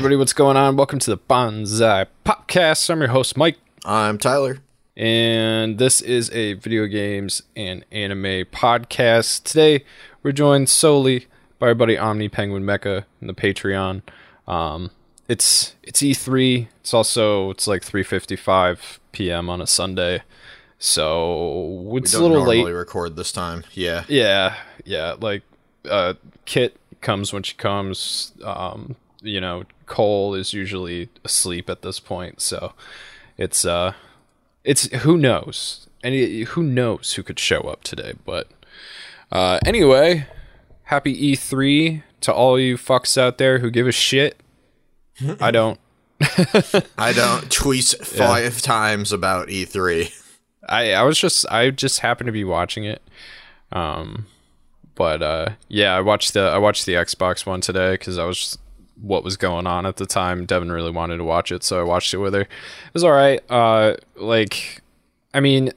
everybody, what's going on? Welcome to the Bonsai Podcast. I'm your host, Mike, I'm Tyler. and this is a video games and anime podcast. Today, we're joined solely by our buddy Omni Penguin Mecha in the Patreon. Um, it's it's E3. It's also it's like 3:55 p.m. on a Sunday, so it's a little late. record this time. Yeah. Yeah, yeah. Like, uh, Kit comes when she comes. Um, you know, Cole is usually asleep at this point, so it's uh, it's who knows? and who knows who could show up today? But uh, anyway, happy E3 to all you fucks out there who give a shit. I don't. I don't tweet five times about E E3. I I was just I just happened to be watching it. Um but uh yeah, I watched the I watched the Xbox one today cuz I was just, what was going on at the time. Devin really wanted to watch it, so I watched it with her. It was all right. Uh like I mean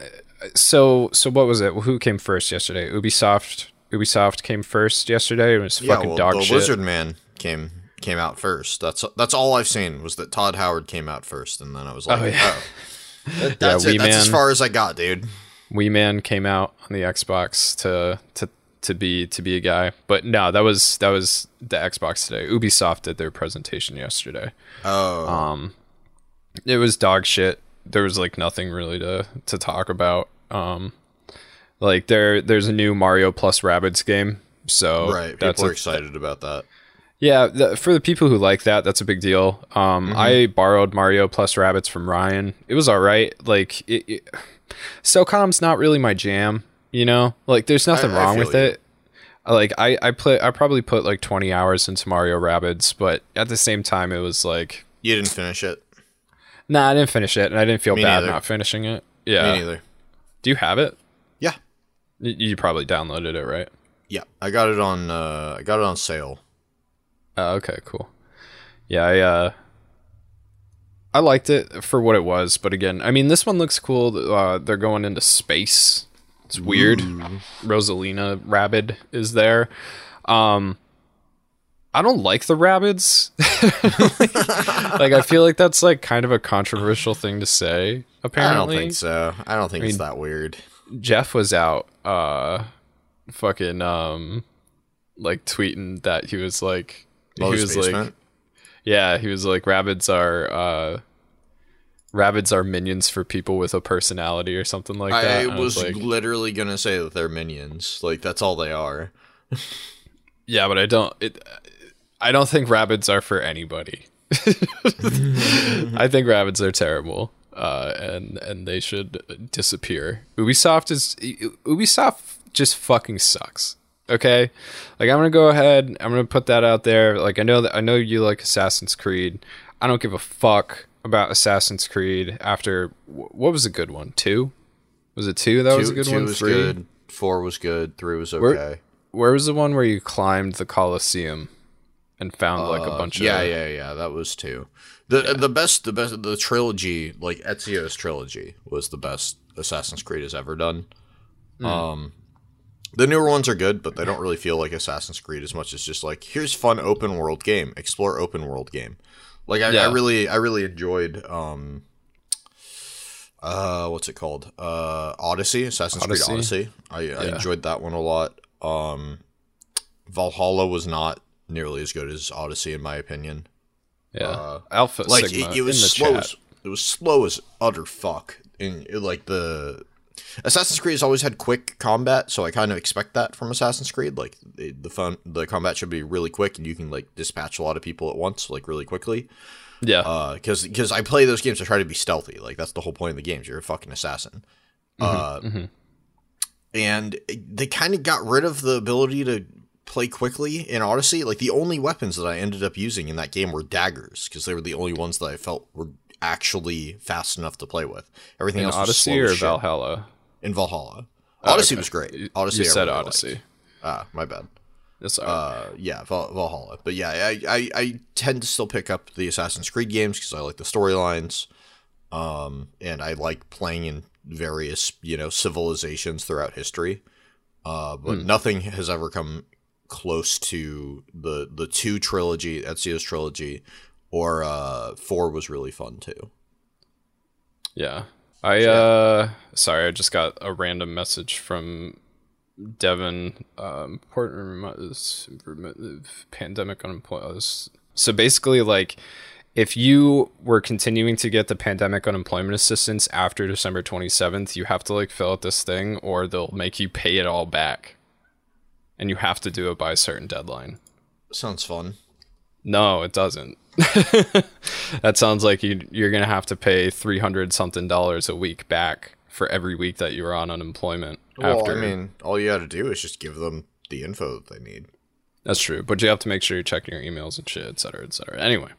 so so what was it? Who came first yesterday? Ubisoft Ubisoft came first yesterday. It was Yeah, fucking well, dog the shit. Lizard Man came came out first. That's that's all I've seen was that Todd Howard came out first, and then I was like, Oh, oh, yeah. That- that's Wee it. That's as far as I got, dude. Wee Man came out on the Xbox to to to be to be a guy. But no, that was that was the Xbox today. Ubisoft did their presentation yesterday. Oh, Um it was dog shit. There was like nothing really to to talk about. Um like there there's a new Mario plus Rabbids game. So right. that's People are excited about that. yeah, the, for the people who like that, that's a big deal. Um, Mm-hmm. I borrowed Mario plus Rabbids from Ryan. It was all right. Like, it, it, XCOM's not really my jam. You know, like there's nothing I wrong feel with you. it. Like I, I play, I probably put like 20 hours into Mario Rabbids, but at the same time, it was like, You didn't finish it. nah, I didn't finish it, and I didn't feel Me bad neither. not finishing it. Yeah, Me neither. Do you have it? Yeah. Y- You probably downloaded it, right? Yeah. I got it on. Uh, I got it on sale. Oh, okay, cool. Yeah, I uh I liked it for what it was, but again, I mean this one looks cool. Uh they're going into space. It's weird. Rosalina Rabbid is there. Um I don't like the Rabbids. like I feel like that's like kind of a controversial thing to say Apparently, I don't think so. I don't think it's mean- that weird. Jeff was out uh fucking um like tweeting that he was like he was like yeah, he was like Rabbids are uh Rabbids are minions for people with a personality or something like that. I And was like literally gonna say that they're minions. Like that's all they are. yeah, but I don't it I don't think Rabbids are for anybody. I think Rabbids are terrible. Uh, and and they should disappear. Ubisoft is Ubisoft just fucking sucks. Okay, like I'm gonna go ahead. I'm gonna put that out there. Like I know that I know you like Assassin's Creed. I don't give a fuck about Assassin's Creed. After what was a good one? Two? Was it two? That was a two, good two one. was Three. good. Four was good. Three was okay. Where was the one where you climbed the Colosseum and found like a Uh, bunch yeah, of yeah, yeah. Yeah. That was two. The the best, the best, the trilogy, like Ezio's trilogy, was the best Assassin's Creed has ever done. Hmm. Um, the newer ones are good, but they don't really feel like Assassin's Creed as much as just like here's fun open world game, explore open world game. Like I, Yeah. I really, I really enjoyed. Um, uh, what's it called? Uh, Odyssey, Assassin's Odyssey? Creed Odyssey. I, I enjoyed that one a lot. Um, Valhalla was not nearly as good as Odyssey in my opinion. yeah uh, Alpha Like Sigma it, it was in the slow as it was slow as utter fuck. In it, like the Assassin's Creed has always had quick combat, so I kind of expect that from Assassin's Creed. Like the, the fun, the combat should be really quick, and you can like dispatch a lot of people at once, like really quickly. yeah. Because because I play those games to try to be stealthy. Like that's the whole point of the games. You're a fucking assassin. uh, mhm. and they kind of got rid of the ability to play quickly in Odyssey. Like the only weapons that I ended up using in that game were daggers because they were the only ones that I felt were actually fast enough to play with. Everything in else was Odyssey or shit. Valhalla? In Valhalla. Oh, Odyssey okay. was great. Odyssey. You I said really Odyssey. liked. Ah, my bad. That's all right. Uh, yeah, Val- Valhalla. But yeah, I, I, I tend to still pick up the Assassin's Creed games because I like the storylines, um, and I like playing in various you know civilizations throughout history. Uh, but Hmm. nothing has ever come close to the the two trilogy, Ezio's trilogy, or uh, four was really fun too. Yeah. I uh sorry, I just got a random message from Devin um important pandemic unemployment. So basically like if you were continuing to get the pandemic unemployment assistance after December 27th, you have to like fill out this thing or they'll make you pay it all back. And you have to do it by a certain deadline. Sounds fun. No, it doesn't. that sounds like you you're gonna have to pay three hundred something dollars a week back for every week that you were on unemployment. Well, after. I mean, all you got to do is just give them the info that they need. That's true, but you have to make sure you're checking your emails and shit, et cetera, et cetera. Anyway,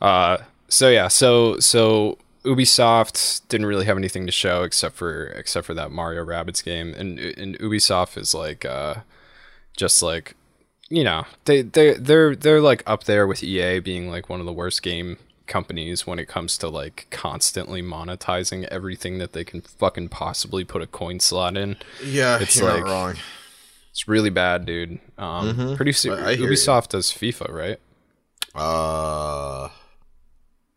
uh, so yeah, so so Ubisoft didn't really have anything to show except for except for that Mario Rabbids game, and and Ubisoft is like uh, just like you know they they they're they're like up there with EA being like one of the worst game companies when it comes to like constantly monetizing everything that they can fucking possibly put a coin slot in. Yeah, It's you're like- not wrong. It's really bad, dude. Um, pretty soon, I you. Ubisoft does FIFA, right? Uh,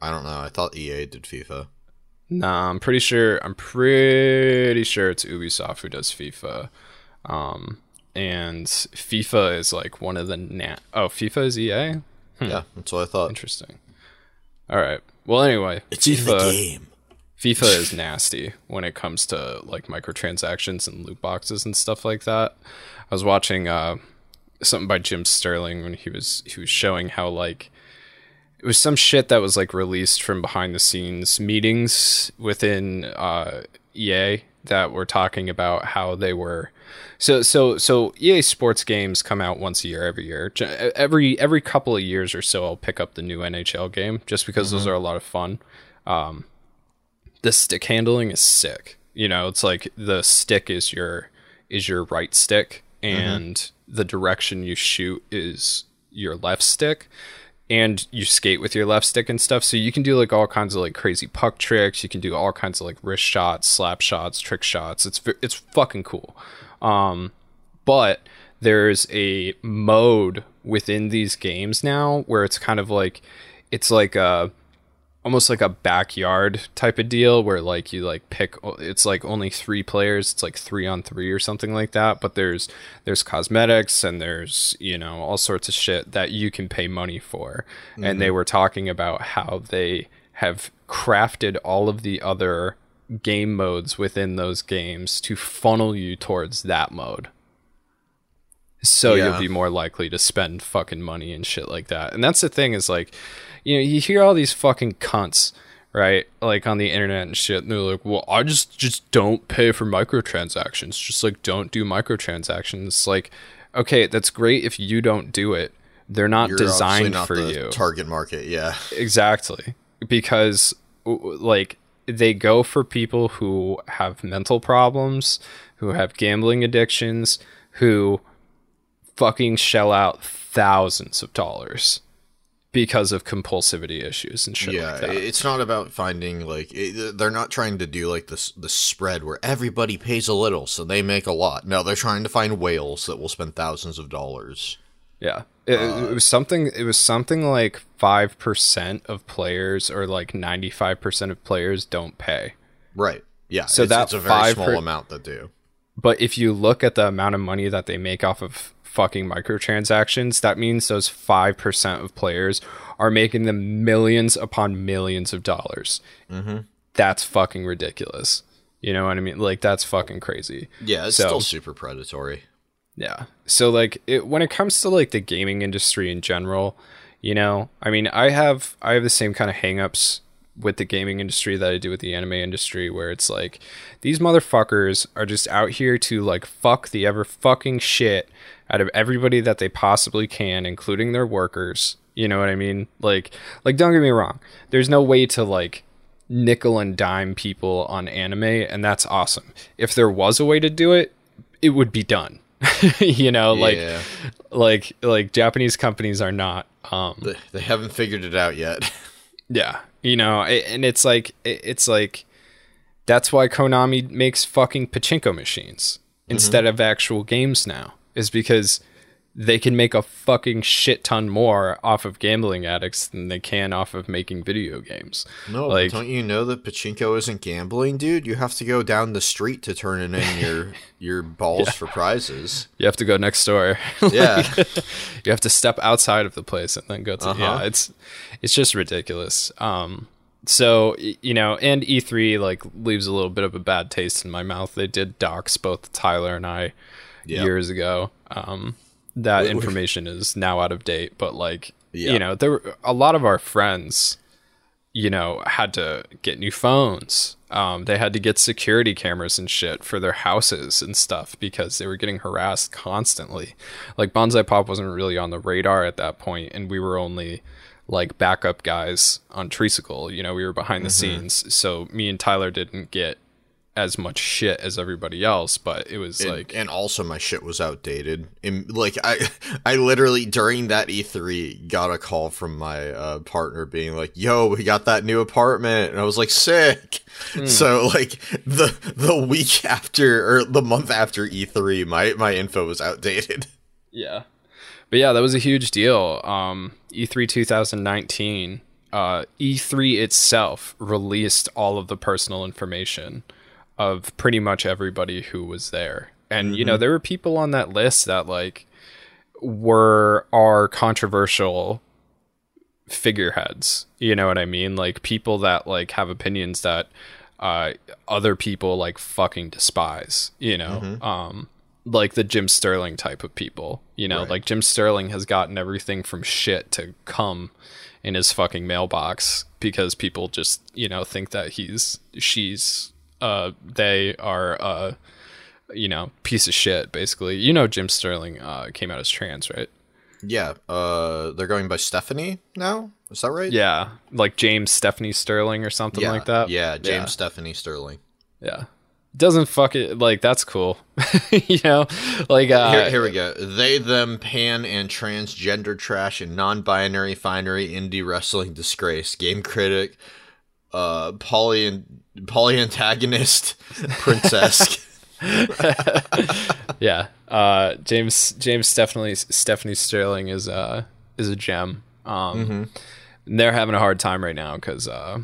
I don't know. I thought EA did FIFA. Nah, I'm pretty sure. I'm pretty sure it's Ubisoft who does FIFA. Um, and FIFA is like one of the nat. oh, FIFA is EA. Yeah, that's what I thought. Interesting. All right. Well, anyway, It's FIFA game. FIFA is nasty when it comes to like microtransactions and loot boxes and stuff like that. I was watching uh, something by Jim Sterling when he was he was showing how like it was some shit that was like released from behind the scenes meetings within uh, EA that were talking about how they were so so so EA Sports games come out once a year every year. Every every couple of years or so, I'll pick up the new NHL game just because those are a lot of fun. Um, the stick handling is sick. You know, it's like the stick is your is your right stick, and the direction you shoot is your left stick and you skate with your left stick and stuff so you can do like all kinds of like crazy puck tricks you can do all kinds of like wrist shots slap shots trick shots it's it's fucking cool um but there's a mode within these games now where it's kind of like it's like a almost like a backyard type of deal where like you like pick it's like only three players it's like three on three or something like that but there's there's cosmetics and there's you know all sorts of shit that you can pay money for. And they were talking about how they have crafted all of the other game modes within those games to funnel you towards that mode so Yeah. you'll be more likely to spend fucking money and shit like that. And that's the thing is like, you know, you hear all these fucking cunts, right? Like on the internet and shit, and they're like, "Well, I just just don't pay for microtransactions. Just like don't do microtransactions." Like, okay, that's great if you don't do it. They're not You're designed not for the you. target market. Yeah, Exactly. Because like they go for people who have mental problems, who have gambling addictions, who fucking shell out thousands of dollars because of compulsivity issues and shit yeah. like that. It's not about finding like it, they're not trying to do like this the spread where everybody pays a little so they make a lot. No, they're trying to find whales that will spend thousands of dollars. Yeah. It, it was something it was something like 5% of players or like 95% of players don't pay. Right. Yeah. So it's, that it's a very five small per- amount that do. But if you look at the amount of money that they make off of fucking microtransactions, that means those 5% of players are making them millions upon millions of dollars. Mm-hmm. That's fucking ridiculous. You know what I mean? Like, that's fucking crazy. Yeah, it's So- still super predatory. Yeah. So like it, when it comes to like the gaming industry in general, you know, I mean, I have I have the same kind of hangups with the gaming industry that I do with the anime industry where it's like these motherfuckers are just out here to like fuck the ever fucking shit out of everybody that they possibly can, including their workers. You know what I mean? Like like don't get me wrong. There's no way to like nickel and dime people on anime and that's awesome. If there was a way to do it, it would be done. you know, like yeah, like like Japanese companies are not um they, they haven't figured it out yet. yeah, you know, and it's like it- it's like that's why Konami makes fucking pachinko machines instead of actual games now is because they can make a fucking shit ton more off of gambling addicts than they can off of making video games. No, like don't you know that pachinko isn't gambling, dude? You have to go down the street to turn in your your balls for prizes. you have to go next door. Yeah. you have to step outside of the place and then go to Uh-huh. yeah it's it's just ridiculous um so you know and e3 like leaves a little bit of a bad taste in my mouth they did dox both tyler and i Yep. years ago um that information is now out of date but like Yeah. you know there were a lot of our friends you know had to get new phones. Um, they had to get security cameras and shit for their houses and stuff because they were getting harassed constantly. Like bonsai pop wasn't really on the radar at that point and we were only like backup guys on treesicle. You know we were behind the scenes. So me and tyler didn't get as much shit as everybody else but it was And, like and also my shit was outdated. And like I I literally during that E3 got a call from my uh, partner being like, "Yo, we got that new apartment." And I was like, "Sick." Hmm. So like the the week after or the month after E3, my my info was outdated. Yeah. But yeah, that was a huge deal. Um, E3 2019, uh, E3 itself released all of the personal information of pretty much everybody who was there. And, you know, there were people on that list that, like, were, are controversial figureheads. You know what I mean? Like, people that, like, have opinions that, uh, other people, like, fucking despise, you know? Um, like the Jim Sterling type of people. You know, Right. like Jim Sterling has gotten everything from shit to come in his fucking mailbox because people just, you know, think that he's she's uh they are uh you know, piece of shit basically. You know Jim Sterling uh came out as trans, right? Yeah, uh they're going by Stephanie now. Is that right? Yeah. Like James Stephanie Sterling or something yeah, like that. Yeah, James Stephanie Sterling. Yeah. Doesn't fuck it like that's cool. you know? Like uh Here, here we go. They, them, pan, and transgender trash and non-binary finery indie wrestling disgrace. Game critic, uh, poly polyantagonist, princess. yeah uh james james stephanie stephanie sterling is uh is a gem um and they're having a hard time right now because uh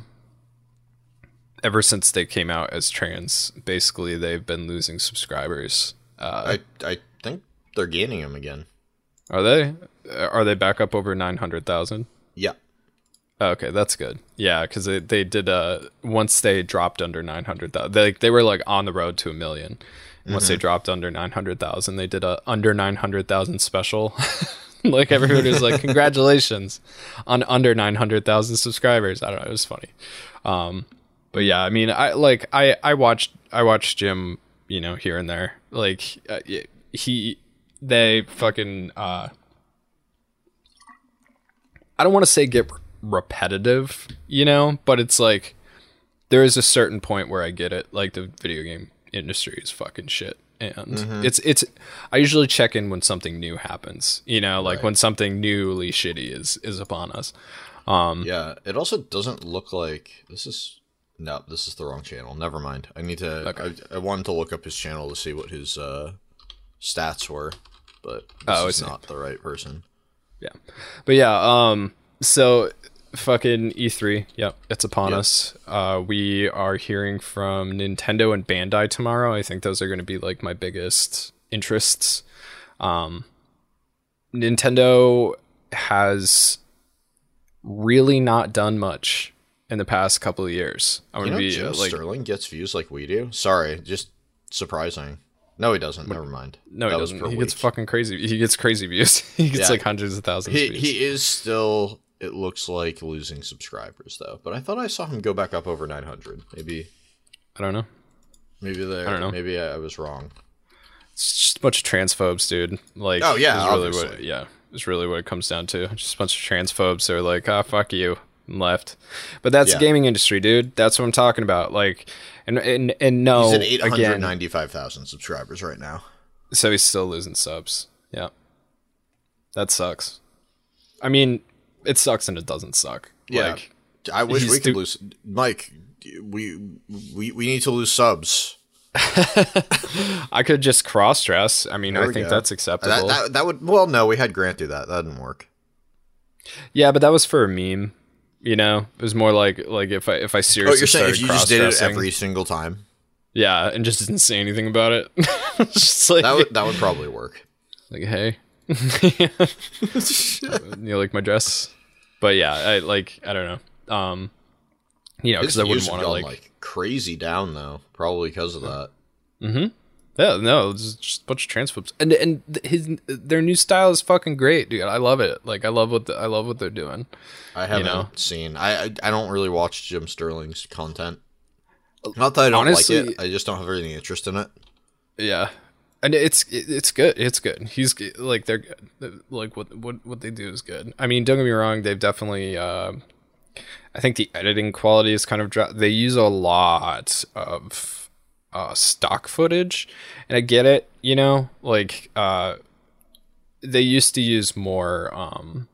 ever since they came out as trans basically they've been losing subscribers uh I I think they're gaining them again. are they are they back up over 900000 Yeah. Okay, that's good. Yeah, because they, they did uh once they dropped under nine hundred thousand, they they were like on the road to a 1000000 Once they dropped under nine hundred thousand, they did a under nine hundred thousand special. like everyone was like, "Congratulations on under nine hundred thousand subscribers." I don't know, it was funny. Um, but yeah, I mean, I like I I watched I watched Jim, you know, here and there. Like uh, he they fucking uh I don't want to say get repetitive, you know, but it's like there is a certain point where I get it. Like the video game industry is fucking shit. And it's it's I usually check in when something new happens, you know, like when something newly shitty is is upon us. Um Yeah. It also doesn't look like this is. No, this is the wrong channel. Never mind. I need to. I, I wanted to look up his channel to see what his uh, stats were, but this Oh, is not the right person. Yeah. But yeah, um so fucking E3, yep, it's upon Yep. us. Uh we are hearing from Nintendo and Bandai tomorrow. I think those are going to be like my biggest interests. Um Nintendo has really not done much in the past couple of years. I'm You going know, to be uh, like Sterling gets views like we do. Sorry, just surprising. No, he doesn't. Never mind. no, he That was doesn't. He gets fucking crazy. He gets crazy views. he gets Yeah. like hundreds of thousands He of views. he is still. It looks like losing subscribers though. But I thought I saw him go back up over 900. Maybe I don't know. maybe there. don't know. Maybe I, I was wrong. It's just a bunch of transphobes, dude. Like, Oh, yeah, really what, yeah, it's really what it comes down to. Just a bunch of transphobes that are like, ah, fuck you, and left. But that's Yeah. the gaming industry, dude. That's what I'm talking about. Like, and and and no, He's at Oh, 895,000 subscribers right now. so he's still losing subs. Yeah, that sucks. I mean, it sucks and it doesn't suck. Yeah. Like, I wish we could lose. Mike, we we we need to lose subs. I could just cross dress. I mean, I think go. that's acceptable. that, that would well no we had Grant do that that didn't work. yeah, but that was for a meme. You know, it was more like like if I if I Oh, seriously you're saying if you just did it every single time, yeah, and just didn't say anything about it. like that would that would probably work. like hey, you like my dress? But yeah, I like I don't know. Um, you know, because I wouldn't want to like, like crazy down though, probably because of that. Mhm. yeah, no, it's just a bunch of transphobes, and and his their new style is fucking great, dude. I love it. Like I love what the, I love what they're doing. I haven't know? seen. I, I I don't really watch Jim Sterling's content. Not that I don't Honestly- like it. I just don't have any interest in it. Yeah, and it's it's good. It's good. He's like they're good. Like what what what they do is good. I mean, don't get me wrong. They've definitely. Uh, I think the editing quality is kind of dro- they use a lot of uh, stock footage, and I get it. You know, like uh, they used to use more um,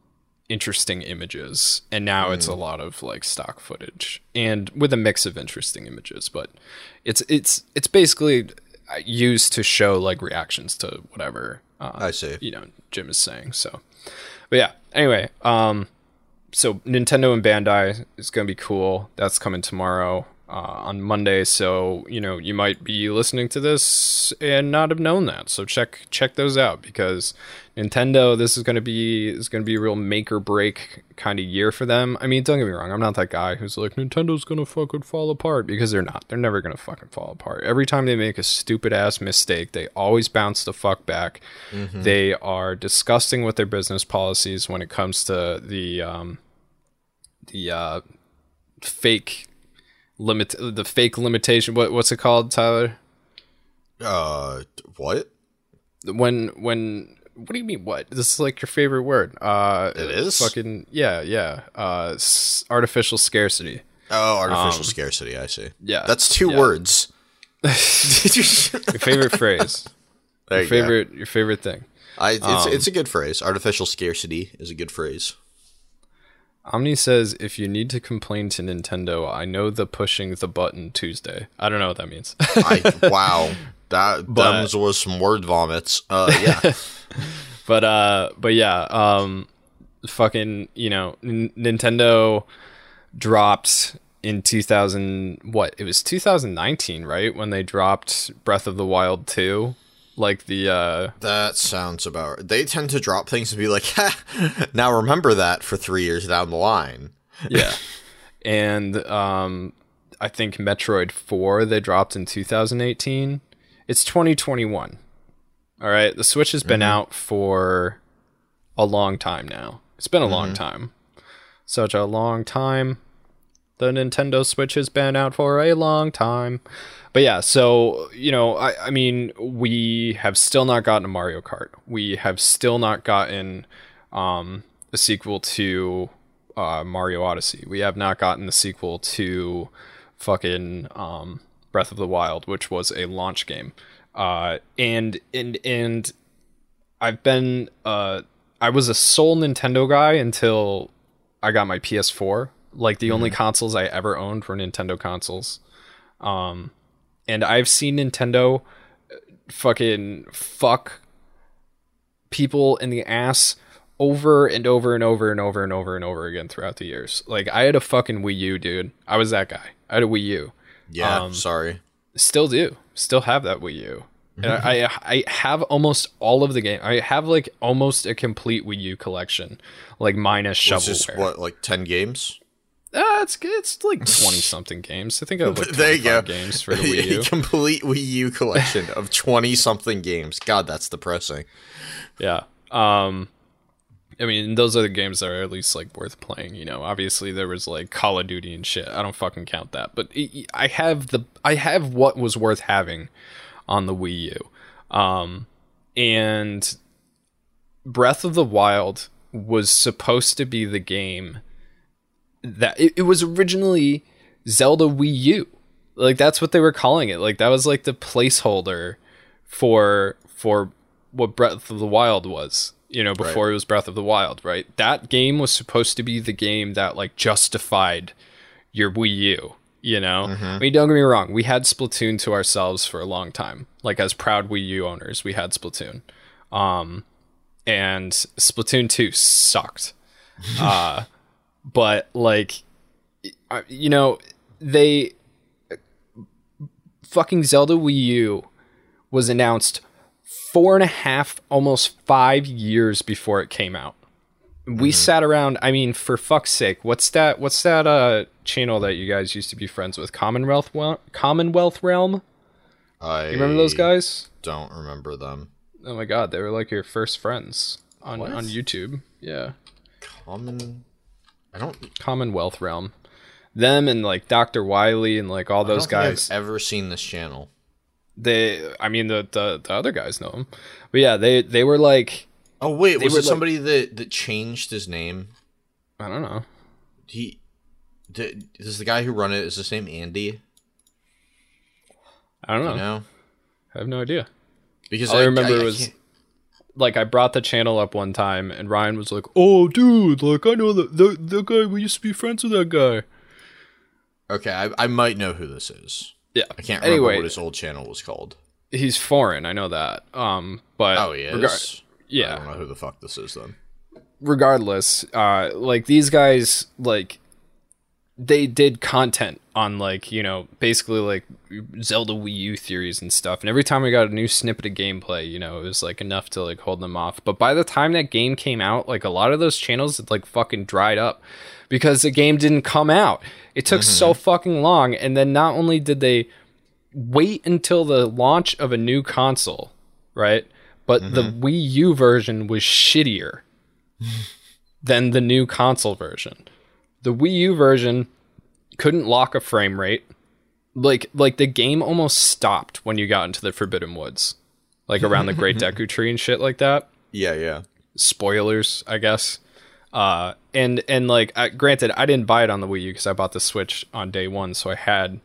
interesting images, and now it's a lot of like stock footage, and with a mix of interesting images. But it's it's it's basically used to show like reactions to whatever uh, I see. you know Jim is saying. So, but yeah. Anyway, um, so Nintendo and Bandai is gonna be cool. That's coming tomorrow on Monday. So you know you might be listening to this and not have known that. So check check those out because Nintendo. This is gonna be is gonna be a real make or break kind of year for them. I mean, don't get me wrong. I'm not that guy who's like Nintendo's gonna fucking fall apart because they're not. They're never gonna fucking fall apart. Every time they make a stupid ass mistake, they always bounce the fuck back. They are disgusting with their business policies when it comes to the um, the uh, fake limit the fake limitation. What what's it called, Tyler? Uh, what? When when what do you mean what? This is like your favorite word. Uh, It is? fucking yeah yeah. Uh, s- artificial scarcity. Oh, artificial scarcity. I see. Um, Yeah, That's two yeah. words. Your favorite phrase. There Your you go. favorite your favorite thing. I, it's, Um, it's a good phrase. Artificial scarcity is a good phrase. Omni says, if you need to complain to Nintendo, I know the pushing the button Tuesday. I don't know what that means. I wow. That But- was some word vomits. Uh, yeah. but uh but yeah, um fucking, you know, N- Nintendo dropped in 2000 what? It was 2019, right? When they dropped Breath of the Wild 2, like the uh that sounds about. Right. They tend to drop things and be like, ha, now remember that for three years down the line. yeah. and um I think Metroid 4 they dropped in 2018. It's 2021. All right, the Switch has been out for a long time now. It's been a long time. Such a long time. The Nintendo Switch has been out for a long time. But yeah, so, you know, I, I mean, we have still not gotten a Mario Kart. We have still not gotten um, a sequel to uh, Mario Odyssey. We have not gotten the sequel to fucking um, Breath of the Wild, which was a launch game. Uh, and and and I've been uh, I was a sole Nintendo guy until I got my PS4. Like the only consoles I ever owned were Nintendo consoles. Um, and I've seen Nintendo uh, fucking fuck people in the ass over and over and over and over and over and over again throughout the years. Like I had a fucking Wii U, dude. I was that guy. I had a Wii U. Yeah. Um, sorry. Still do. Still have that Wii U. And I I have almost all of the game. I have like almost a complete Wii U collection, like minus shovelware. what like ten games. Ah, it's it's like twenty something games. I think I like There you go. 25 games for the Wii U. Complete Wii U collection of twenty something games. God, that's depressing. Yeah. Um I mean, those are the games that are at least like worth playing, you know. Obviously there was like Call of Duty and shit. I don't fucking count that. But i I have the I have what was worth having on the Wii U. Um and Breath of the Wild was supposed to be the game that it, it was originally Zelda Wii U. Like that's what they were calling it. Like that was like the placeholder for for what Breath of the Wild was. You know, before it was Breath of the Wild, right? That game was supposed to be the game that like justified your Wii U. You know, I mean, don't get me wrong. We had Splatoon to ourselves for a long time. Like as proud Wii U owners, we had Splatoon, um, and Splatoon two sucked. uh, but like, you know, they fucking Zelda Wii U was announced four and a half, almost five years before it came out. We sat around. I mean, for fuck's sake, what's that? What's that? Uh, channel that you guys used to be friends with, Commonwealth, Commonwealth Realm. I You remember those guys? Don't remember them. Oh my god, they were like your first friends on What? on YouTube. Yeah, Common. I don't. Commonwealth Realm. Them and like Dr. Wiley and like all I those guys. I've ever seen this channel. They, I mean, the, the the other guys know them, but yeah, they they were like, Oh wait, was it like- somebody that that changed his name? I don't know. He. Did, is the guy who run it is his name Andy? I don't know. You know, I have no idea. because All I remember was- can't- like I brought the channel up one time and Ryan was like, "Oh, dude, like I know that the the guy we used to be friends with that guy." okay, I, I might know who this is. Yeah. I can't remember Anyway, what his old channel was called. he's foreign. I know that. Um, but Oh, he regar- I don't know who the fuck this is then. Regardless, uh, like these guys, like they did content on like you know basically like Zelda Wii U theories and stuff. And every time we got a new snippet of gameplay, you know, it was like enough to like hold them off. But by the time that game came out, like a lot of those channels had like fucking dried up because the game didn't come out. It took so mm-hmm. fucking long. And then not only did they wait until the launch of a new console, right? But the mm-hmm. Wii U version was shittier than the new console version. The Wii U version couldn't lock a frame rate. Like like the game almost stopped when you got into the Forbidden Woods. Like around the Great Deku Tree and shit like that. Yeah, yeah. Spoilers, I guess. Uh and and like I, granted I didn't buy it on the Wii U cuz I bought the Switch on day 1 so I had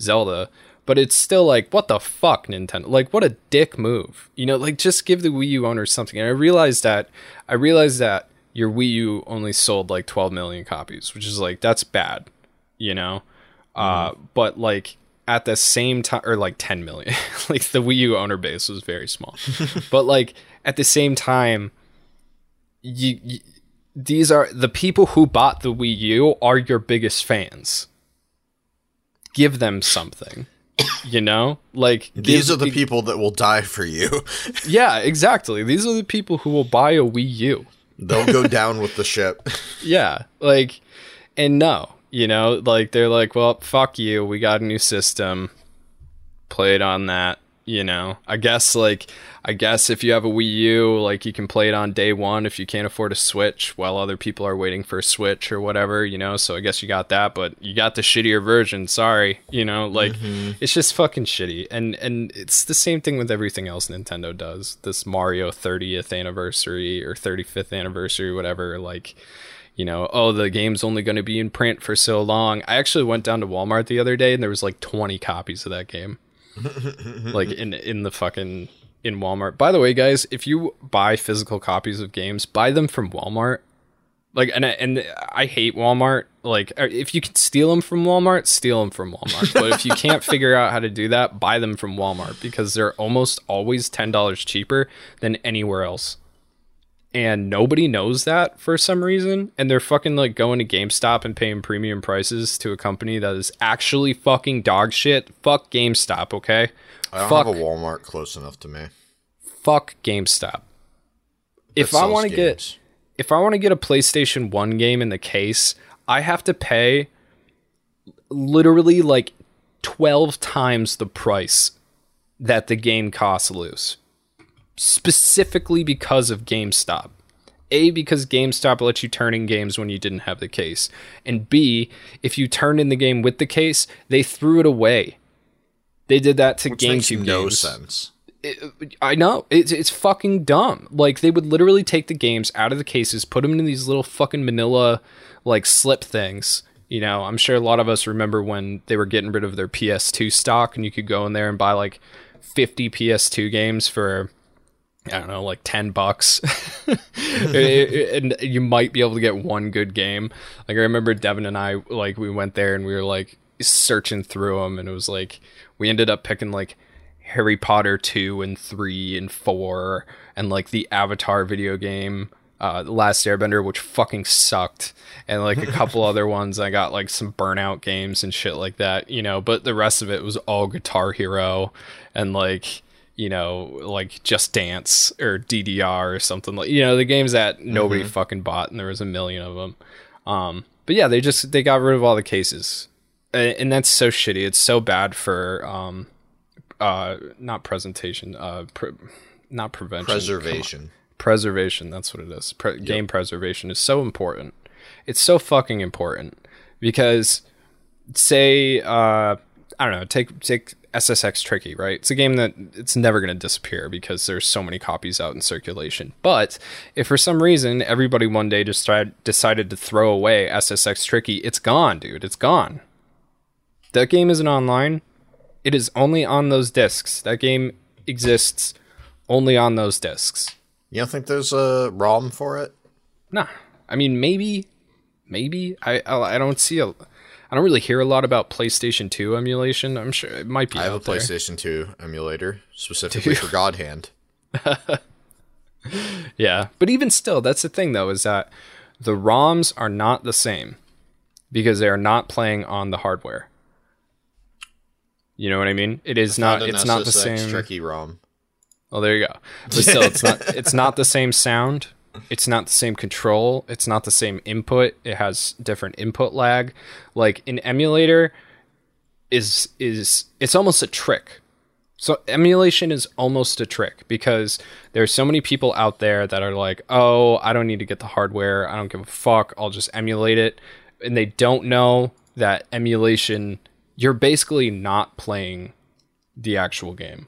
Zelda, but it's still like what the fuck Nintendo? Like what a dick move. You know, like just give the Wii U owners something. And I realized that I realized that your Wii U only sold like 12 million copies, which is like that's bad, you know. Uh but like at the same time or like 10 million. like the Wii U owner base was very small. but like at the same time you, you these are the people who bought the Wii U are your biggest fans. Give them something. You know? Like These give- are the people that will die for you. Yeah, exactly. These are the people who will buy a Wii U. They'll go down with the ship. Yeah, like, and no, you know, like they're like, well, fuck you. We got a new system. Play it on that. You know, I guess like, I guess if you have a Wii U, like you can play it on day one if you can't afford a Switch, while other people are waiting for a Switch or whatever. You know, so I guess you got that, but you got the shittier version. Sorry, you know, like mm-hmm. it's just fucking shitty. And and it's the same thing with everything else Nintendo does. This Mario 30th anniversary or 35th anniversary, whatever. Like you know, oh, the game's only going to be in print for so long. I actually went down to Walmart the other day and there was like 20 copies of that game. Like in in the fucking in Walmart. By the way, guys, if you buy physical copies of games, buy them from Walmart. Like and I- and I hate Walmart. Like uh, if you can steal them from Walmart, steal them from Walmart. but if you can't figure out how to do that, buy them from Walmart because they're almost always $10 cheaper than anywhere else and nobody knows that for some reason and they're fucking like going to GameStop and paying premium prices to a company that is actually fucking dog shit. Fuck GameStop, okay? I don't Fuck have a Walmart close enough to me. fuck GameStop. If I want to get if I want to get a PlayStation 1 game in the case, I have to pay literally like 12 times the price that the game costs loose. Specifically because of GameStop. A, because GameStop lets you turn in games when you didn't have the case. And B, if you turned in the game with the case, they threw it away. They did that to Which makes GameCube no games. sense. I know it's it's fucking dumb. Like they would literally take the games out of the cases, put them in these little fucking Manila like slip things. You know, I'm sure a lot of us remember when they were getting rid of their PS2 stock, and you could go in there and buy like 50 PS2 games for I don't know, like 10 bucks. and you might be able to get one good game. Like I remember Devin and I like we went there and we were like searching through them, and it was like we ended up picking like Harry Potter two and three and four, and like the Avatar video game, uh, The Last Airbender, which fucking sucked, and like a couple other ones. I got like some Burnout games and shit like that, you know. But the rest of it was all Guitar Hero and like you know, like Just Dance or DDR or something like you know the games that nobody fucking bought, and there was a million of them. Um, but yeah, they just they got rid of all the cases, and, and that's so shitty. It's so bad for um, uh, not presentation, uh, pre- not prevention. Preservation. Preservation. That's what it is. Pre- Game preservation is so important. It's so fucking important because say uh I don't know, take take SSX Tricky, right? It's a game that it's never going to disappear because there's so many copies out in circulation. But if for some reason everybody one day just tried, decided to throw away SSX Tricky, it's gone, dude. It's gone. That game isn't online. It is only on those discs. That game exists only on those discs. You don't think there's a ROM for it? Nah, I mean maybe, maybe I I, I don't see a, I don't really hear a lot about PlayStation Two emulation. I'm sure it might be. I have a there. PlayStation 2 emulator specifically for God Hand. Yeah, but even still, that's the thing though is that the ROMs are not the same because they are not playing on the hardware. You know what I mean? It is not. It's not the same. Tricky ROM. Well, there you go. But still, it's not. It's not the same sound. It's not the same control. It's not the same input. It has different input lag. Like an emulator is is it's almost a trick. So emulation is almost a trick because there's so many people out there that are like, "Oh, I don't need to get the hardware. I don't give a fuck. I'll just emulate it." And they don't know that emulation you're basically not playing the actual game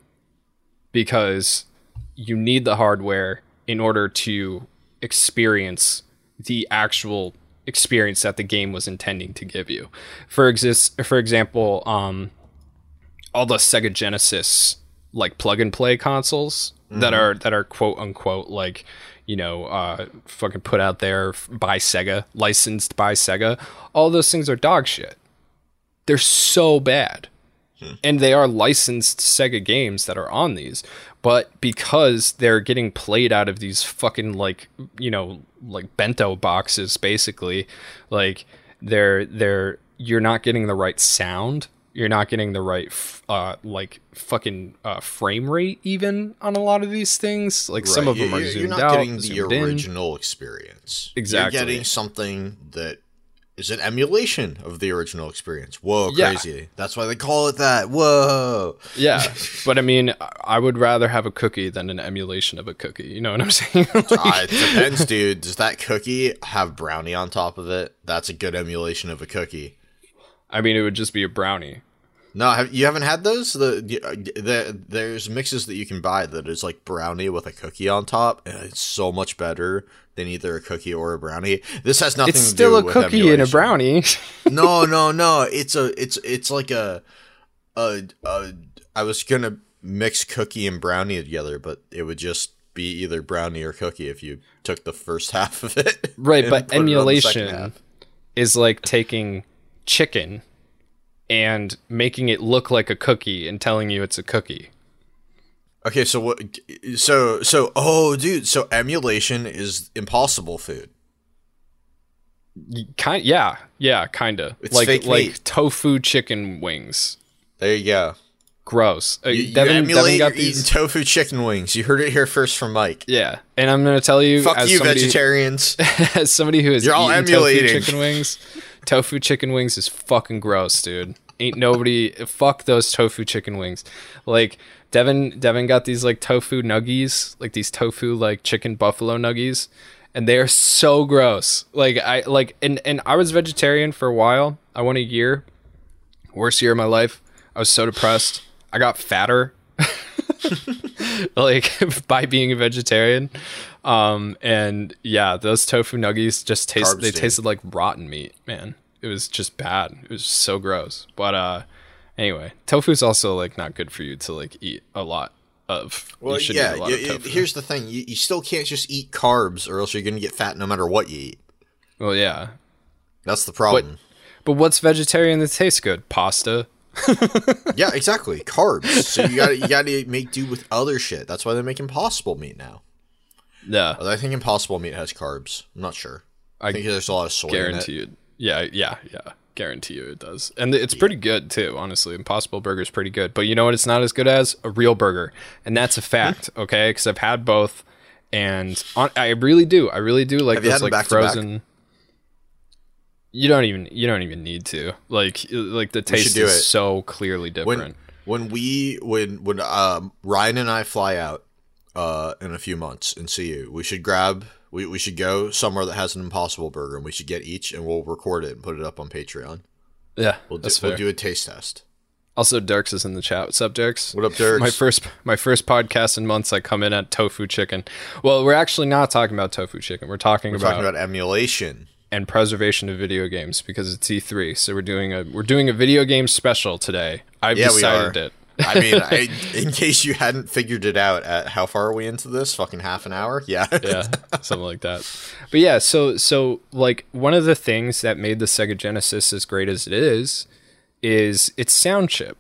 because you need the hardware in order to experience the actual experience that the game was intending to give you. For exist for example, um all the Sega Genesis like plug and play consoles that are that are quote unquote like you know uh fucking put out there by Sega, licensed by Sega, all those things are dog shit. They're so bad and they are licensed Sega games that are on these, but because they're getting played out of these fucking like you know like bento boxes, basically, like they're they're you're not getting the right sound. You're not getting the right f- uh like fucking uh frame rate even on a lot of these things. Like some Right. of them are you're, zoomed you're not out, getting the zoomed in. original experience. Exactly. You're getting something that is an emulation of the original experience. Whoa, Yeah. crazy. That's why they call it that. Whoa. Yeah, but I mean, I- would rather have a cookie than an emulation of a cookie. You know what I'm saying? Like- Uh, it depends, dude. Does that cookie have brownie on top of it? That's a good emulation of a cookie. I mean, it would just be a brownie. No, have, you haven't had those. The, the the there's mixes that you can buy that is like brownie with a cookie on top, and it's so much better than either a cookie or a brownie. This has nothing. It's to still do a cookie and a brownie. no, no, no. It's a it's it's like a a, a I was gonna mix cookie and brownie together, but it would just be either brownie or cookie if you took the first half of it. right, but put it on the second emulation is like taking chicken and making it look like a cookie and telling you it's a cookie. Okay, so what? So so oh, dude. So emulation is impossible food. Kind, yeah, yeah, kinda. It's like like meat. tofu chicken wings. There you go. Gross. Uh, You, you Devin, emulate Devin these. eating tofu chicken wings. You heard it here first from Mike. yeah, and I'm gonna tell you, Fuck as you, somebody, vegetarians. as somebody who is has You're all eaten emulating. tofu chicken wings, tofu chicken wings is fucking gross, dude. Ain't nobody fuck those tofu chicken wings. Like Devin, Devin got these like tofu nuggies, like these tofu like chicken buffalo nuggies, and they are so gross. Like I like, and and I was vegetarian for a while. I went a year, worst year of my life. I was so depressed. I got fatter like by being a vegetarian. Um and yeah, those tofu nuggies just taste Carbs, they tasted like rotten meat, man. It was just bad. It was so gross. But uh anyway, tofu's also like not good for you to like eat a lot of. Well, yeah. eat a lot y- y- here's the thing: you, you still can't just eat carbs, or else you're gonna get fat no matter what you eat. well, yeah. That's the problem. But what's vegetarian that tastes good? Pasta. Yeah, exactly. Carbs. So you gotta you gotta make do with other shit. That's why they make impossible meat now. Yeah, I think impossible meat has carbs. I'm not sure. I, I think there's a lot of soy Guaranteed. in it. Yeah, yeah, yeah. Guarantee you it does, and it's pretty good too. Honestly, Impossible Burger's pretty good. But you know what? It's not as good as a real burger, and that's a fact. okay, because I've had both, and on, I really do. I really do like Have those like back? frozen. You don't even you don't even need to like like the taste is it. so clearly different. When when we when when um, Ryan and I fly out uh, in a few months and see you, we should grab we, we should go somewhere that has an impossible burger and we should get each and we'll record it and put it up on Patreon. yeah, We'll do, that's fair. we'll do a taste test. Also, Dirks is in the chat. What's up, Dirks? What up, Dirks? My first, my first podcast in months. I come in at tofu chicken. Well, we're actually not talking about tofu chicken. We're talking, We're about, talking about emulation. and preservation of video games because it's E3. So we're doing a we're doing a video game special today. I've Yeah, decided it. I mean, I, in case you hadn't figured it out, at how far are we into this? Fucking half an hour? Yeah. yeah, something like that. But yeah, so so like one of the things that made the Sega Genesis as great as it is is its sound chip.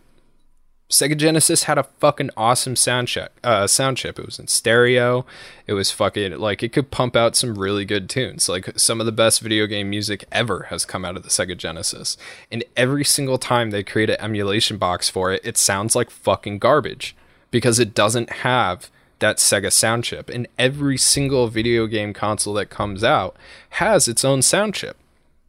Sega Genesis had a fucking awesome sound chip. Uh, sound chip. It was in stereo. It was fucking like it could pump out some really good tunes. Like some of the best video game music ever has come out of the Sega Genesis. And every single time they create an emulation box for it, it sounds like fucking garbage because it doesn't have that Sega sound chip. And every single video game console that comes out has its own sound chip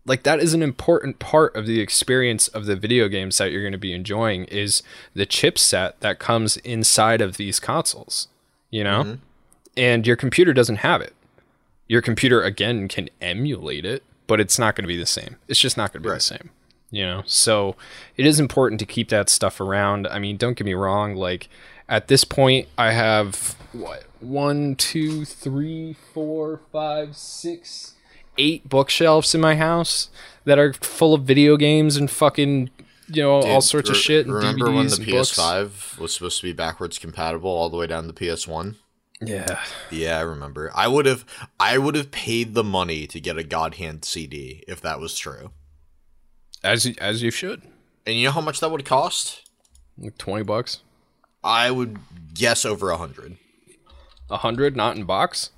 like that is an important part of the experience of the video games that you're going to be enjoying is the chipset that comes inside of these consoles you know? Mm-hmm. And your computer doesn't have it. Your computer again can emulate it but it's not going to be the same. It's just not going to be the same you know? So it is important to keep that stuff around. I mean don't get me wrong like at this point i have what one two three four five six eight bookshelves in my house that are full of video games and fucking you know all Dude, sorts of shit and Remember DVDs when the. PS5 was supposed to be backwards compatible all the way down to PS1? Yeah, Yeah, I remember. I would have I would have paid the money to get a God Hand CD if that was true. as you, as you should. And you know how much that would cost? Like twenty bucks, I would guess over a hundred. a hundred, not in box.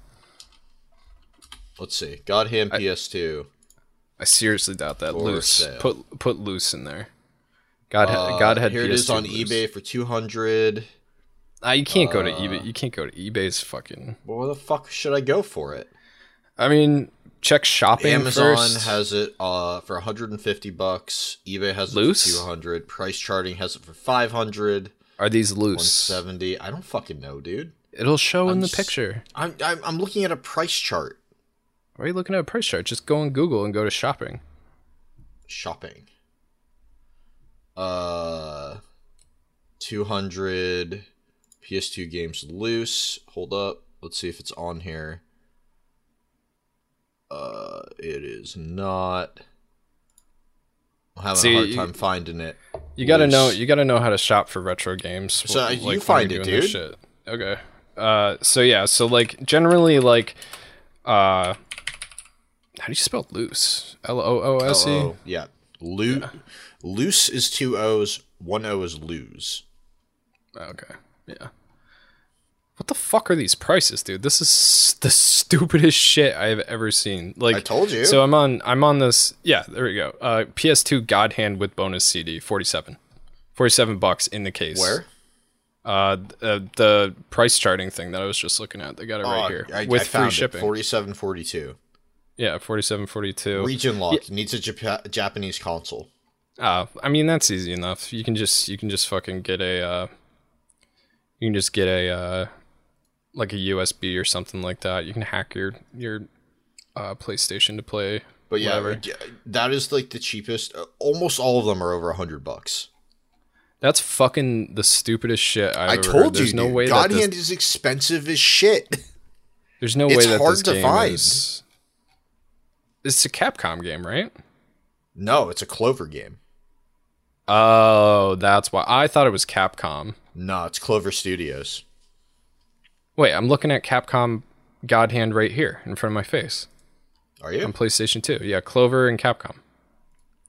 Let's see. God Hand PS2. I seriously doubt that. Loose, sale. put put loose in there. God, Uh, God had here it is PS2 on loose. eBay for two hundred. Ah, you can't go to Uh, eBay. You can't go to eBay's fucking. Well, where the fuck should I go for it? I mean, check shopping Amazon first. has it uh, for 150 bucks. eBay has it Loose? for 200. Price charting has it for 500. Are these loose? 170. I don't fucking know, dude. It'll show in the picture. I'm, I'm I'm looking at a price chart. Why are you looking at a price chart? Just go on Google and go to shopping. Shopping. Uh, 200 PS2 games loose. Hold up. Let's see if it's on here. Uh, it is not. I'm having See, a hard you- time finding it. You gotta Loose. know. You gotta know how to shop for retro games. So, like, you find it, dude. Shit. Okay. Uh. So yeah. So like generally like, uh, how do you spell loose? L O O S E. Yeah. Lo- Loose is two O's. One O is lose. Okay. Yeah. What the fuck are these prices, dude? This is the stupidest shit I have ever seen. Like I told you. So I'm on I'm on this yeah, there we go. Uh PS2 God Hand with bonus CD, 47. 47 bucks in the case. Where? Uh, th- uh the price charting thing that I was just looking at. They got it right Oh, here I, with I free shipping. Forty-seven, forty-two. Yeah, 47 42. Region lock needs a Japa- Japanese console. Uh, I mean that's easy enough. You can just you can just fucking get a uh you can just get a uh like a USB or something like that. You can hack your your uh PlayStation to play But yeah, whatever. that is like the cheapest. Uh, Almost all of them are over a hundred bucks. That's fucking the stupidest shit I've I ever told heard. There's you, no dude. way God that this, is expensive as shit. there's no it's way that hard this to game find. is It's a Capcom game, right? no, it's a Clover game. Oh, that's why I thought it was Capcom. No, it's Clover Studios. Wait, I'm looking at Capcom God Hand right here in front of my face Are you? on PlayStation 2. Yeah, Clover and Capcom.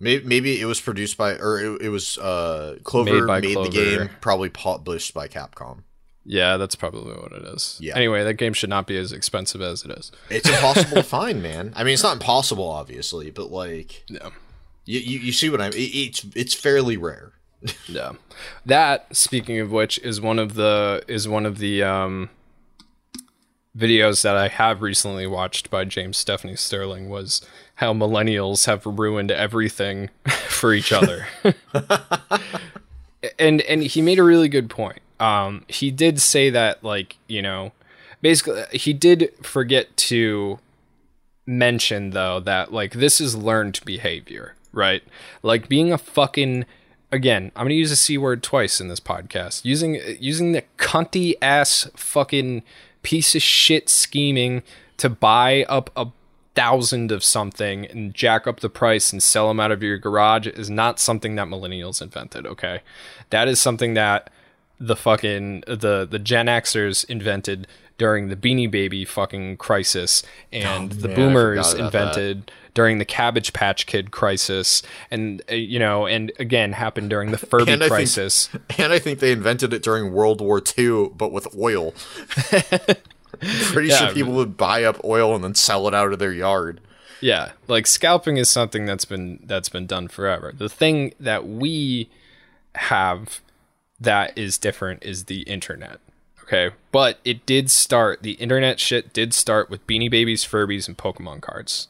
Maybe, maybe it was produced by, or it, it was uh, Clover Made made the game, probably published by Capcom. Yeah, that's probably what it is. Yeah. Anyway, that game should not be as expensive as it is. It's impossible to find, man. I mean, it's not impossible, obviously, but like, Yeah. you, you, you see what I mean? It, it's it's fairly rare. Yeah. That, speaking of which, is one of the is one of the um videos that I have recently watched by James Stephanie Sterling was how millennials have ruined everything for each other. and and he made a really good point. Um he did say that like, you know, basically he did forget to mention though that like this is learned behavior, right? Like being a fucking again, I'm gonna use a c word twice in this podcast. Using using the cunty ass fucking piece of shit scheming to buy up a thousand of something and jack up the price and sell them out of your garage is not something that millennials invented. Okay, that is something that the fucking the the Gen Xers invented during the Beanie Baby fucking crisis, and the man, Boomers about that. invented during the Cabbage Patch Kid crisis, and uh, you know, and again happened during the Furby And I think- crisis. And I think they invented it during World War II, but with oil. Pretty Yeah, sure people would buy up oil and then sell it out of their yard. Yeah, like scalping is something that's been that's been done forever. The thing that we have that is different is the internet. Okay, but it did start. The internet shit did start with Beanie Babies, Furbies, and Pokemon cards,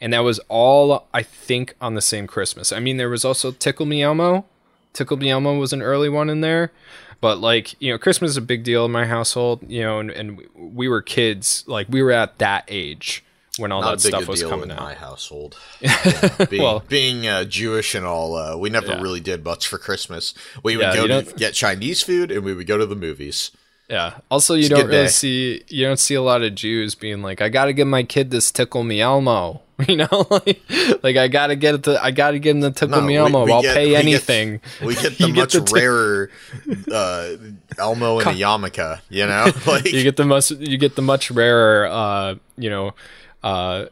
and that was all I think on the same Christmas. I mean, there was also Tickle Me Elmo. Tickle Me Elmo was an early one in there, but like you know, Christmas is a big deal in my household. You know, and, and we were kids. Like we were at that age when all Not that stuff was deal coming in out. my household. Yeah, being Well- being uh, Jewish and all, uh, we never Yeah. really did much for Christmas. We would Yeah, go to get Chinese food and we would go to the movies. Yeah. Also, you a don't really day. see you don't see a lot of Jews being like, "I got to give my kid this Tickle Me Elmo." You know, like, like I got to get it. To, I got to give him the Tickle No, Me Elmo. we I'll get- pay we get- anything. We get the You get much the rarer uh, Elmo and the Yamaka, you know? Like, you get the much. You get the much rarer. Uh, you know, uh,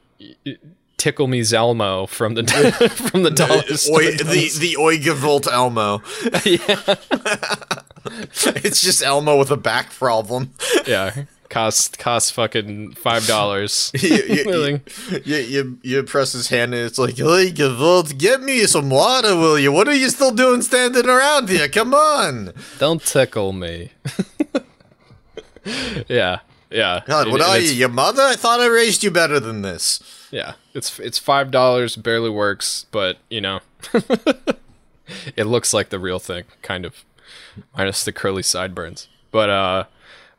Tickle Me Zelmo from the from the dollar store. Oi, the the Oigavolt Elmo. it's just Elmo with a back problem. yeah, cost cost fucking five dollars. you, you, Really? you, you, you press his hand and it's like, Oigavolt, get me some water, will you? What are you still doing standing around here? Come on. Don't tickle me. yeah, yeah. God, what And are you, your mother? I thought I raised you better than this. Yeah, it's it's five dollars, barely works, but you know, it looks like the real thing, kind of, minus the curly sideburns. But uh,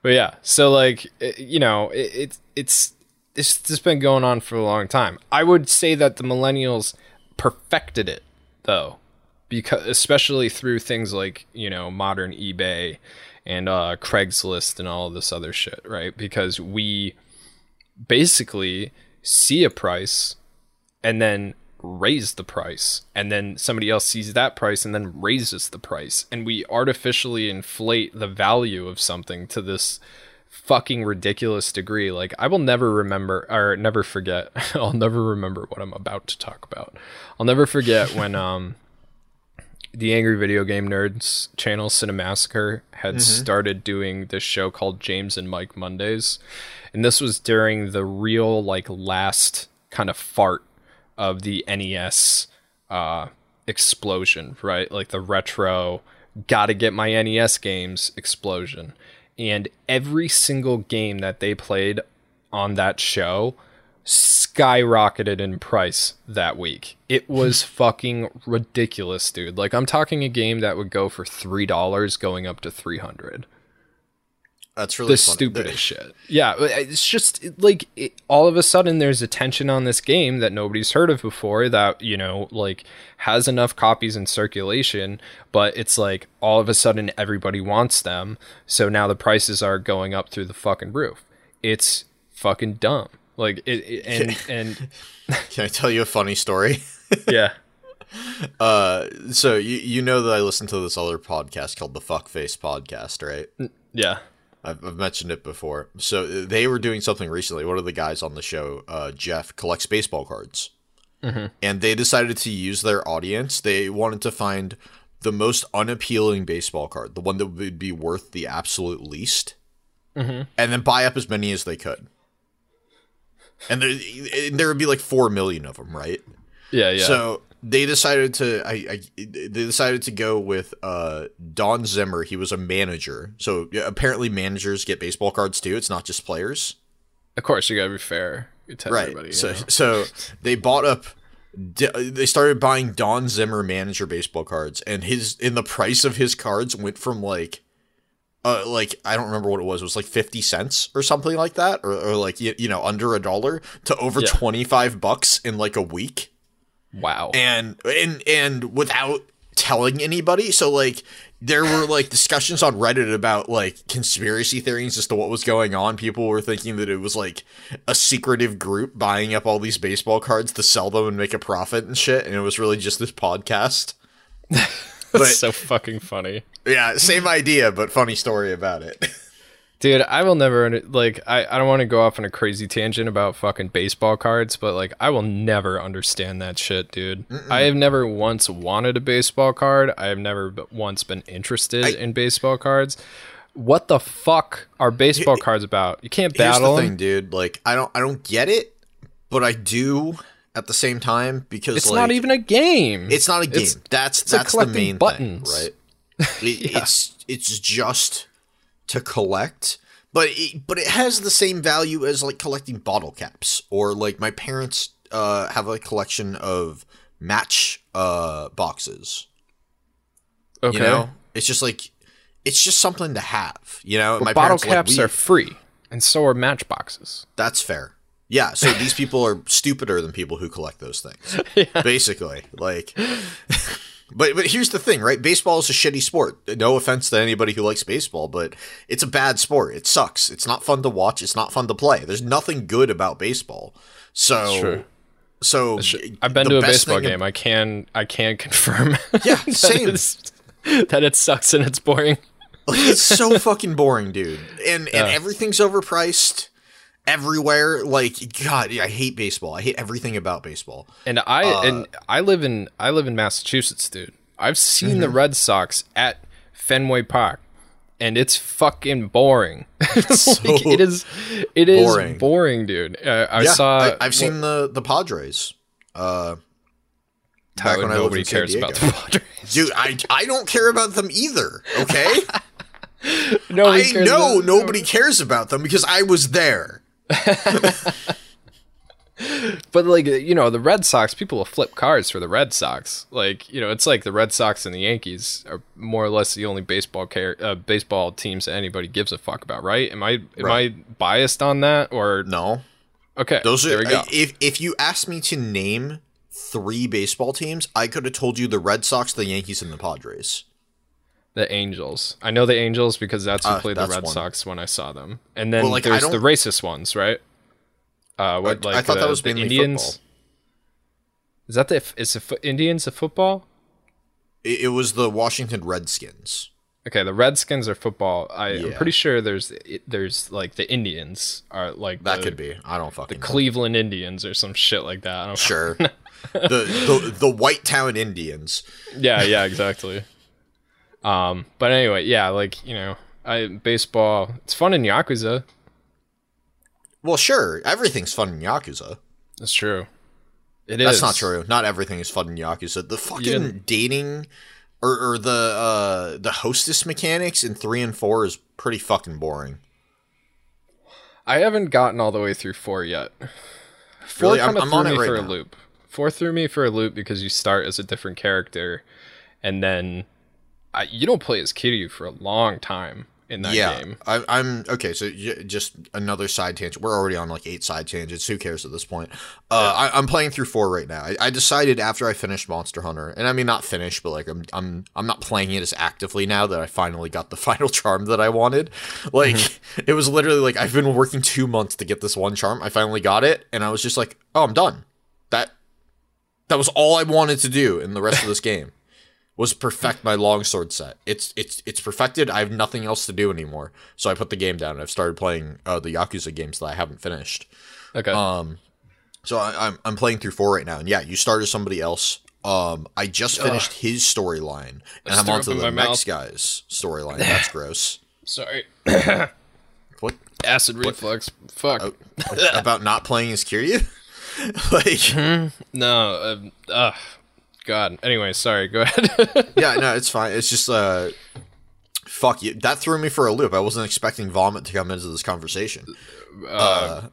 but yeah, so like it, you know, it, it it's it's just been going on for a long time. I would say that the millennials perfected it though, because especially through things like you know modern eBay and uh, Craigslist and all this other shit, right? Because we basically see a price and then raise the price and then somebody else sees that price and then raises the price and we artificially inflate the value of something to this fucking ridiculous degree like i will never remember or never forget i'll never remember what i'm about to talk about i'll never forget when um the Angry Video Game Nerds channel, Cinemassacre, had started doing this show called James and Mike Mondays. And this was during the real, like, last kind of fart of the NES uh, explosion, right? Like the retro, gotta get my NES games explosion. And every single game that they played on that show skyrocketed in price that week. It was fucking ridiculous, dude. Like I'm talking a game that would go for three dollars, going up to three hundred. That's really The funny. stupidest shit. Yeah, it's just like it, all of a sudden there's attention on this game that nobody's heard of before. That you know, like has enough copies in circulation, but it's like all of a sudden everybody wants them. So now the prices are going up through the fucking roof. It's fucking dumb. Like it, it and and Can I tell you a funny story? yeah. Uh, so you you know that I listen to this other podcast called the Fuckface Podcast, right? Yeah. I've, I've mentioned it before. So they were doing something recently. One of the guys on the show, uh, Jeff, collects baseball cards, and they decided to use their audience. They wanted to find the most unappealing baseball card, the one that would be worth the absolute least, and then buy up as many as they could. And there, there would be like four million of them, right? Yeah, yeah. So they decided to I, I they decided to go with uh Don Zimmer. He was a manager. So apparently managers get baseball cards too. It's not just players. of course, you gotta be fair Right. so know? so they bought up they started buying Don Zimmer manager baseball cards and his in the price of his cards went from like uh like I don't remember what it was. It was like 50 cents or something like that or, or like you, you know under a dollar to over Yeah. 25 bucks in like a week wow. and and and without telling anybody so like there were like discussions on reddit about like conspiracy theories as to what was going on people were thinking that it was like a secretive group buying up all these baseball cards to sell them and make a profit and shit and it was really just this podcast but That's so fucking funny. yeah same idea but funny story about it Dude, I will never like I, I don't want to go off on a crazy tangent about fucking baseball cards, but like I will never understand that shit, dude. I have never once wanted a baseball card. I have never once been interested in baseball cards. What the fuck are baseball cards about? You can't battle the thing dude like i don't i don't get it but i do at the same time because It's like, not even a game. It's not a game. It's- that's a that's the main buttons. thing, right? It, It's it's just to collect, but it, but it has the same value as like collecting bottle caps or like my parents uh, have a collection of match uh, boxes. okay. You know, it's just like it's just something to have. You know, my Bottle like, caps we- are free, and so are match boxes. That's fair. Yeah, so these people are stupider than people who collect those things. Basically, like But but here's the thing, right? Baseball is a shitty sport. No offense to anybody who likes baseball, but it's a bad sport. It sucks. It's not fun to watch, it's not fun to play. There's nothing good about baseball. So so I've been to a baseball ab- game. I can I can confirm. Yeah, that same. it's- that it sucks and it's boring. Like, it's so fucking boring, dude. And and everything's overpriced everywhere. Like God, I hate baseball. I hate everything about baseball. And I Uh, and I live in I live in Massachusetts, dude. I've seen the Mm-hmm. Red Sox at Fenway Park, and it's fucking boring. like, it is, it is boring. boring, dude. Uh, I Yeah, saw. I, I've seen the the Padres. Uh, back when I nobody cares about the Padres. Dude, I I don't care about them either. Okay, Nobody I know nobody cares about them because I was there. But like you know, the Red Sox people will flip cards for the Red Sox. Like you know, it's like the Red Sox and the Yankees are more or less the only baseball care uh, baseball teams that anybody gives a fuck about, right? Am I am Right. I biased on that or No, okay? those there are we go. if if you asked me to name three baseball teams, I could have told you the Red Sox, the Yankees, and the Padres. The Angels. I know the Angels because that's who Uh, played the Red one. Sox when I saw them. And then Well, like, there's the racist ones, right? Uh, what I- I like thought that the- was the Indians? football. Is that the is the fo- Indians a football? It, it was the Washington Redskins. Okay, the Redskins are football. I, I'm Yeah. pretty sure there's there's like the Indians are like That the could be. I don't fucking know. The Cleveland Indians or some shit like that. I don't Sure. the, the the White Town Indians. yeah, yeah, exactly. Um, but anyway, yeah, like you know, I baseball. It's fun in Yakuza. Well, sure, everything's fun in Yakuza. That's true. It is. That's not true. Not everything is fun in Yakuza. The fucking dating or, or the uh, the hostess mechanics in three and four is pretty fucking boring. I haven't gotten all the way through four yet. Four Really? Kind of threw on me right for a loop. Four threw me for a loop because you start as a different character, and then I, you don't play as Kiryu for a long time in that yeah, game. I, I'm okay. So j- just another side tangent. We're already on like eight side tangents. Who cares at this point? Uh, I, I'm playing through four right now. I, I decided after I finished Monster Hunter, and I mean not finished, but like I'm I'm I'm not playing it as actively now that I finally got the final charm that I wanted. Like Mm-hmm. it was literally like I've been working two months to get this one charm. I finally got it, and I was just like, oh, I'm done. That that was all I wanted to do in the rest of this game was perfect my longsword set. It's it's it's perfected. I have nothing else to do anymore. So I put the game down and I've started playing uh, the Yakuza games that I haven't finished. Okay. Um So I, I'm I'm playing through four right now, and yeah, you started somebody else. Um, I just finished his storyline, and I'm threw on to the next guy's storyline. That's gross. Sorry. What Acid reflux. Fuck. Oh. about not playing as Kiryu? like, No. Um, uh, God. Anyway, sorry. Go ahead. yeah, no, it's fine. It's just uh, fuck you. That threw me for a loop. I wasn't expecting vomit to come into this conversation. yeah,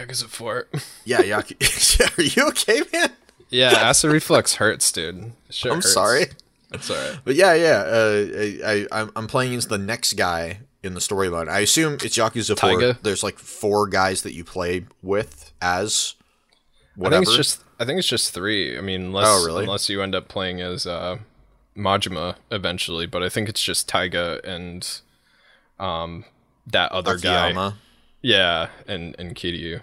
because of four. Yeah, yeah. Are you okay, man? Yeah, acid reflux hurts, dude. Sure I'm hurts. sorry. It's alright. But yeah, yeah. Uh, I, I I'm- playing as the next guy in the storyline. I assume it's Yakuza Four. Taiga? There's like four guys that you play with as I think it's just. I think it's just three. I mean, unless Oh, really? unless you end up playing as uh, Majima eventually, but I think it's just Taiga and um that other guy. Akiyama. Yeah, and and Kiryu.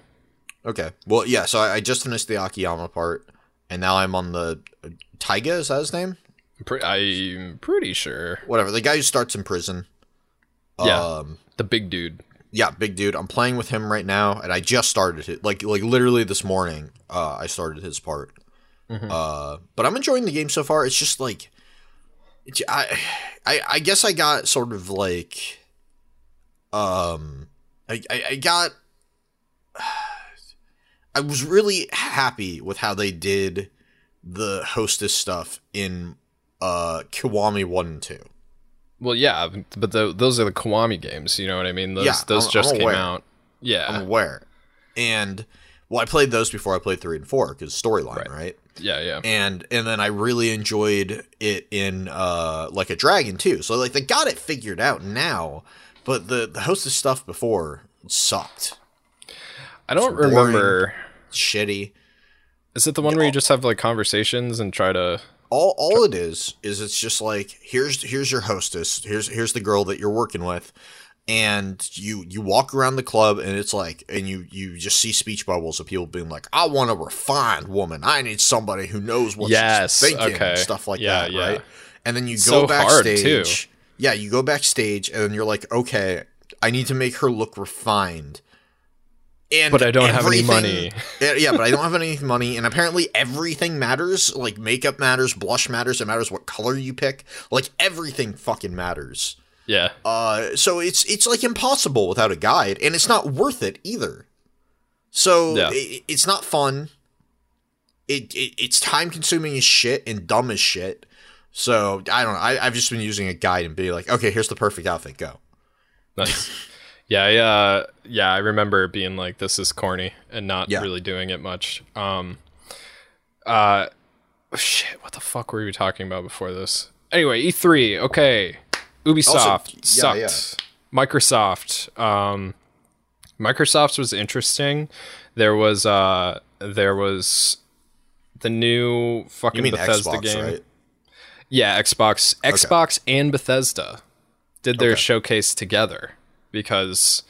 Okay. Well, yeah. So I, I just finished the Akiyama part, and now I'm on the uh, Taiga. Is that his name? I'm, pre- I'm pretty sure. Whatever. The guy who starts in prison. Yeah. Um, The big dude. Yeah, big dude. I'm playing with him right now, and I just started it. Like, like literally this morning, uh, I started his part. Uh, but I'm enjoying the game so far. It's just like, it's, I, I, I guess I got sort of like, um, I, I, I got. I was really happy with how they did the hostess stuff in uh Kiwami 1 and 2. Well, yeah, but the, those are the Kiwami games. You know what I mean? Those Yeah, those I'm- I'm just came aware. out. Yeah, I'm aware. And well, I played those before I played three and four because storyline, right. Right. yeah, yeah. And and then I really enjoyed it in uh like a dragon too. So like they got it figured out now, but the the hostess stuff before sucked. I don't boring. remember. Shitty. Is it the one where you just have like conversations and try to? All all it is is it's just like here's here's your hostess. Here's here's the girl that you're working with. And you you walk around the club and it's like and you you just see speech bubbles of people being like, I want a refined woman. I need somebody who knows what Yes, she's thinking okay. and stuff like Yeah, that, yeah. right? And then you So go backstage. Yeah, you go backstage and then you're like, okay, I need to make her look refined. And But I don't have any money. yeah, but I don't have any money, and apparently everything matters. Like makeup matters, blush matters. It matters what color you pick. Like everything fucking matters. Yeah, Uh, so it's it's like impossible without a guide, and it's not worth it either. So Yeah. it, it's not fun. It, it it's time consuming as shit and dumb as shit. So I don't know. I, I've just been using a guide and be like, okay, here's the perfect outfit. Go. nice. yeah, I, uh, yeah. I remember being like, "This is corny," and not Yeah. really doing it much. Um, uh, shit. What the fuck were we talking about before this? Anyway, E3. Okay, Ubisoft Also- yeah, sucked. Microsoft. Um, Microsoft's was interesting. There was uh, there was the new fucking Bethesda Xbox, game. right? Yeah, Xbox, Xbox and Bethesda did their Okay. showcase together because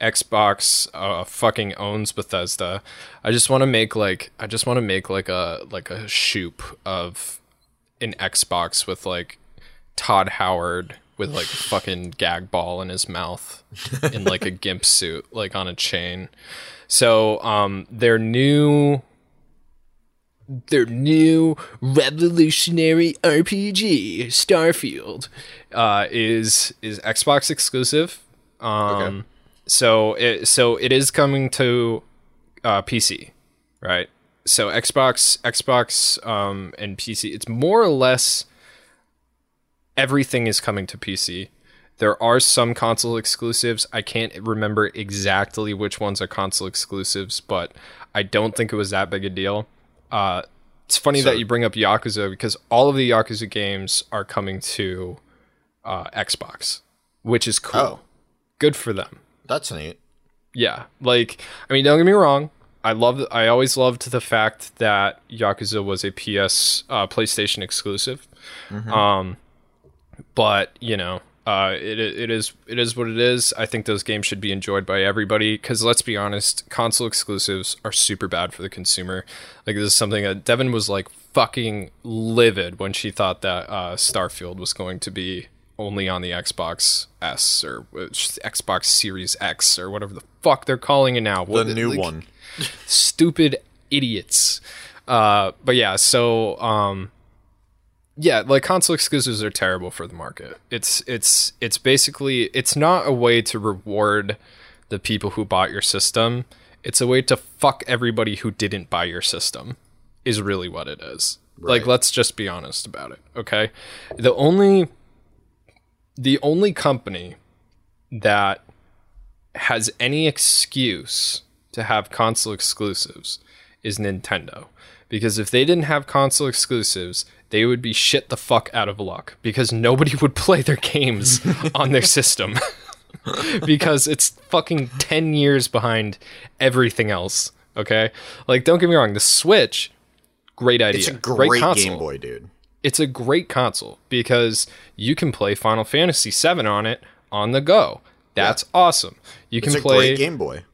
Xbox uh, fucking owns Bethesda. I just want to make like I just want to make like a like a shoop of an Xbox with like Todd Howard with like a fucking gag ball in his mouth in like a gimp suit like on a chain. So um their new their new revolutionary RPG Starfield uh, is is Xbox exclusive. Um, Okay. So it so it is coming to uh, PC, right? So Xbox Xbox um, and PC. It's more or less everything is coming to PC. There are some console exclusives. I can't remember exactly which ones are console exclusives, but I don't think it was that big a deal. Uh, it's funny So- that you bring up Yakuza because all of the Yakuza games are coming to uh, Xbox, which is cool. Oh. Good for them. That's neat. Yeah, like I mean, don't get me wrong. I love. I always loved the fact that Yakuza was a PS uh, PlayStation exclusive. Um, but you know, uh, it it is it is what it is. I think those games should be enjoyed by everybody because let's be honest, console exclusives are super bad for the consumer. Like this is something that Devin was like fucking livid when she thought that uh, Starfield was going to be only on the Xbox S or uh, Xbox Series X or whatever the fuck they're calling it now. The What- new like- one. Stupid idiots. Uh, but yeah, so um, yeah, like console exclusives are terrible for the market. It's it's it's basically it's not a way to reward the people who bought your system. It's a way to fuck everybody who didn't buy your system. Is really what it is. Like let's just be honest about it, okay? The only the only company that has any excuse to have console exclusives is Nintendo. Because if they didn't have console exclusives, they would be shit the fuck out of luck because nobody would play their games on their system. because it's fucking 10 years behind everything else, okay? Like don't get me wrong, the Switch great idea. It's a great, console Game Boy, dude. It's a great console because you can play Final Fantasy VII on it on the go. That's awesome. You It's can a play great Game Boy.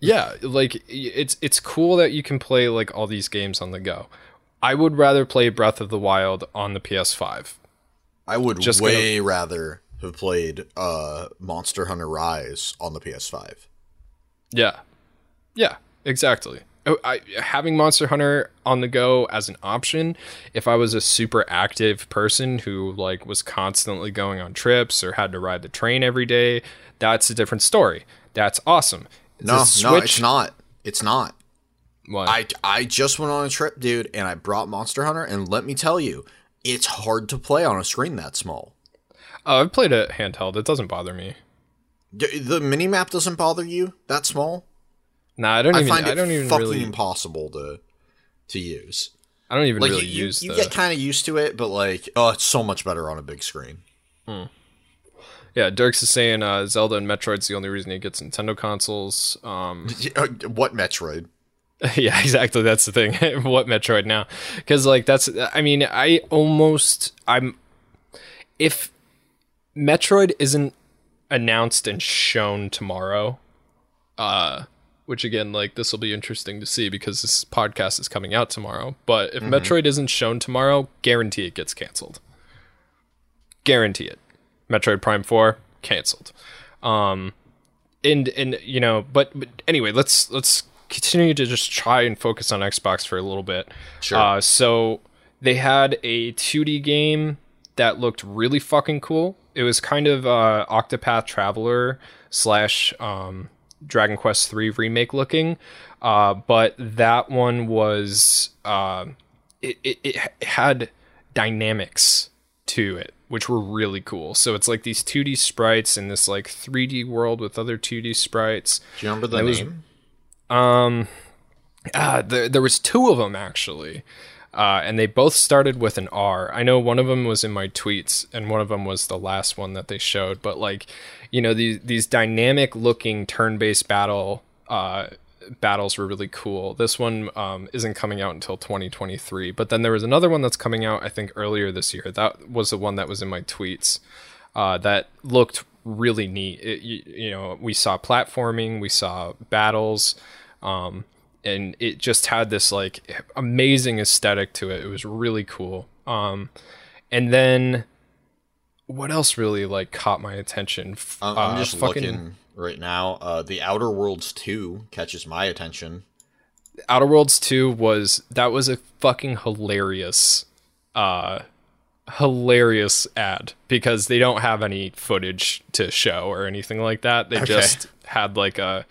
yeah, like it's it's cool that you can play like all these games on the go. I would rather play Breath of the Wild on the PS5. I would Just gonna- way rather have played uh, Monster Hunter Rise on the PS5. Yeah. Yeah, exactly. Oh, I, having Monster Hunter on the go as an option, if I was a super active person who like was constantly going on trips or had to ride the train every day, that's a different story. That's awesome. No, no, it's not. It's not. What? I I just went on a trip, dude, and I brought Monster Hunter, and let me tell you, it's hard to play on a screen that small. oh, I've played it handheld. It doesn't bother me. The mini map doesn't bother you that small. Nah, I don't I even. find I it don't even fucking really. impossible to to use. I don't even Like really you, use you the. get kind of used to it, but like, oh, it's so much better on a big screen. yeah, Dirks is saying uh, Zelda and Metroid's the only reason he gets Nintendo consoles. Um, Uh, What Metroid? yeah, exactly. That's the thing. what Metroid now? Because like that's. I mean, I almost. I'm. If Metroid isn't announced and shown tomorrow, uh, which again, like this will be interesting to see because this podcast is coming out tomorrow. But if Metroid isn't shown tomorrow, guarantee it gets canceled. Guarantee it. Metroid Prime Four canceled. Um, and and you know, but, but anyway, let's let's continue to just try and focus on Xbox for a little bit. Sure. Uh, so they had a 2D game that looked really fucking cool. It was kind of uh, Octopath Traveler slash um, Dragon Quest three remake looking, uh, but that one was uh, it, it, it had dynamics to it which were really cool. So it's like these 2d sprites in this like 3d world with other 2d sprites. Do you remember the was- name? um ah, there, there was two of them actually uh, and they both started with an R. I know one of them was in my tweets, and one of them was the last one that they showed. But like, you know, these these dynamic looking turn based battle uh, battles were really cool. This one um, isn't coming out until 2023, but then there was another one that's coming out I think earlier this year. That was the one that was in my tweets uh, that looked really neat. It, you, you know, we saw platforming, we saw battles, um, and it just had this like amazing aesthetic to it. It was really cool. Um, and then what else really like caught my attention? I'm, I'm uh, just fucking looking right now. Uh, the Outer Worlds 2 catches my attention. Outer Worlds 2 was that was a fucking hilarious uh hilarious ad because they don't have any footage to show or anything like that. They Okay. just had like a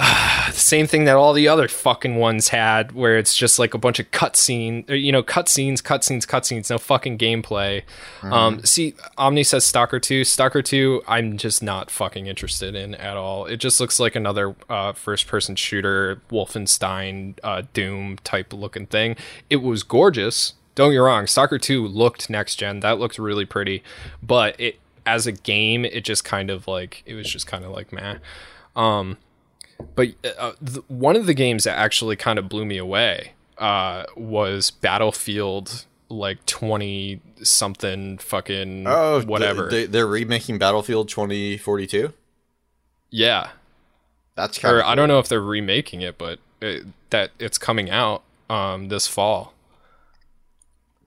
the same thing that all the other fucking ones had where it's just like a bunch of cutscene or, you know cutscenes cutscenes cutscenes no fucking gameplay. Um see omni says stalker 2 stalker 2 i'm just not fucking interested in at all. It just looks like another uh first person shooter wolfenstein uh doom type looking thing. It was gorgeous. Don't get me wrong stalker 2 looked next gen. That looked really pretty. But it as a game it just kind of like it was just kind of like meh. Um but uh, th- one of the games that actually kind of blew me away uh, was Battlefield like 20 something fucking Oh, whatever. They, they're remaking Battlefield 2042. yeah. That's kind Or of. I don't know if they're remaking it, but it, that it's coming out um, this fall.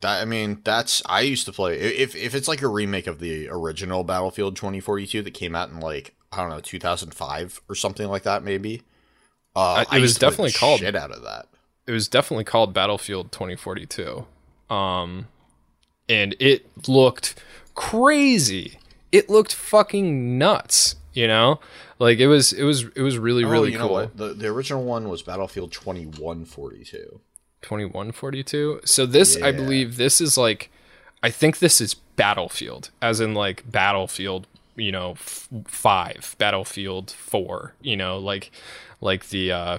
That, I mean, that's I used to play. If if it's like a remake of the original Battlefield 2042 that came out in like I don't know 2005 or something like that, maybe. Uh, it I was definitely called- shit out of that. it was definitely called Battlefield 2042. Um, and it looked crazy. It looked fucking nuts. You know, like it was, it was, it was really, oh, really cool. The the original one was Battlefield 2142. 2142. So this, I believe, this is like, I think this is Battlefield, as in like Battlefield, you know, f- five, Battlefield four, you know, like, like the, uh,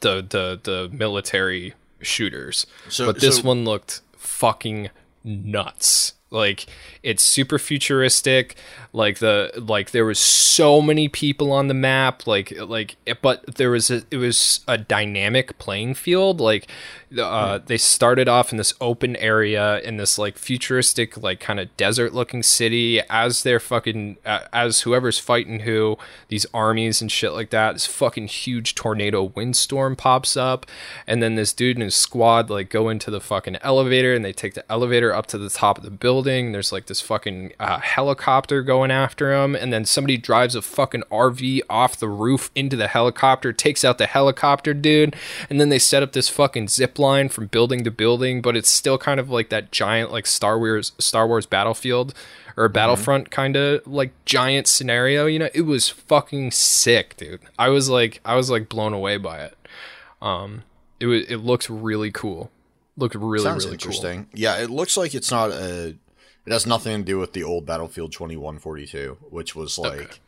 the the the military shooters. So- but this so- one looked fucking nuts. Like it's super futuristic. Like the like there was so many people on the map. Like like but there was a it was a dynamic playing field. Like uh, they started off in this open area in this like futuristic like kind of desert looking city as they're fucking uh, as whoever's fighting who these armies and shit like that. This fucking huge tornado windstorm pops up, and then this dude and his squad like go into the fucking elevator and they take the elevator up to the top of the building. There's like this fucking uh, helicopter going after him, and then somebody drives a fucking RV off the roof into the helicopter, takes out the helicopter dude, and then they set up this fucking zip line from building to building, but it's still kind of like that giant like Star Wars Star Wars Battlefield or Battlefront kind of like giant scenario. You know, it was fucking sick, dude. I was like I was like blown away by it. Um, it was it looked really cool. Looked really Sounds really interesting. Yeah, it looks like it's not a. It has nothing to do with the old Battlefield 2142, which was like.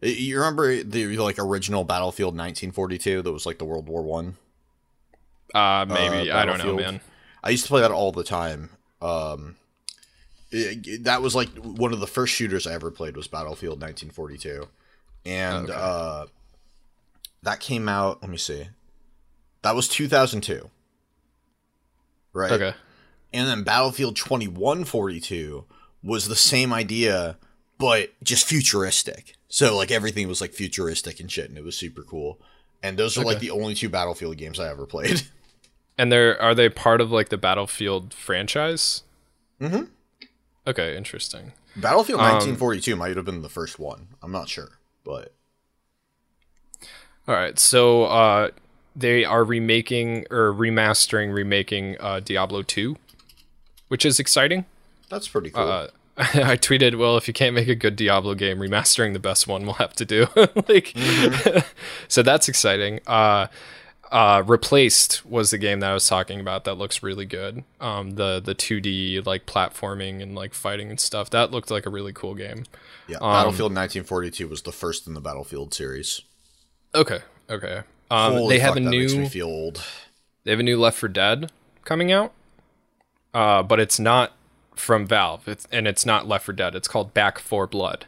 You remember the like original Battlefield 1942 that was like the World War One? Uh, maybe uh, I don't know, man. I used to play that all the time. Um, it- that was like one of the first shooters I ever played was Battlefield 1942, and Okay. uh, that came out. Let me see, that was 2002, right? Okay. And then Battlefield 2142 was the same idea, but just futuristic. So like everything was like futuristic and shit, and it was super cool. And those are like the only two Battlefield games I ever played. And they're are they part of like the Battlefield franchise? Mm-hmm. Okay, interesting. Battlefield Um, 1942 might have been the first one. I'm not sure, but All right, so uh, they are remaking or remastering, remaking uh, Diablo two, which is exciting. that's pretty cool. Uh, I tweeted, "Well, if you can't make a good Diablo game, remastering the best one, we'll have to do." like, so that's exciting. Uh, uh, replaced was the game that I was talking about. That looks really good. Um, the the two D like platforming and like fighting and stuff. That looked like a really cool game. yeah, um, Battlefield 1942 was the first in the Battlefield series. Okay, okay. Um, Holy they have fuck, a makes me new feel old. they have a new Left 4 Dead coming out, uh, but it's not from Valve. It's and it's not Left 4 Dead. It's called Back 4 Blood.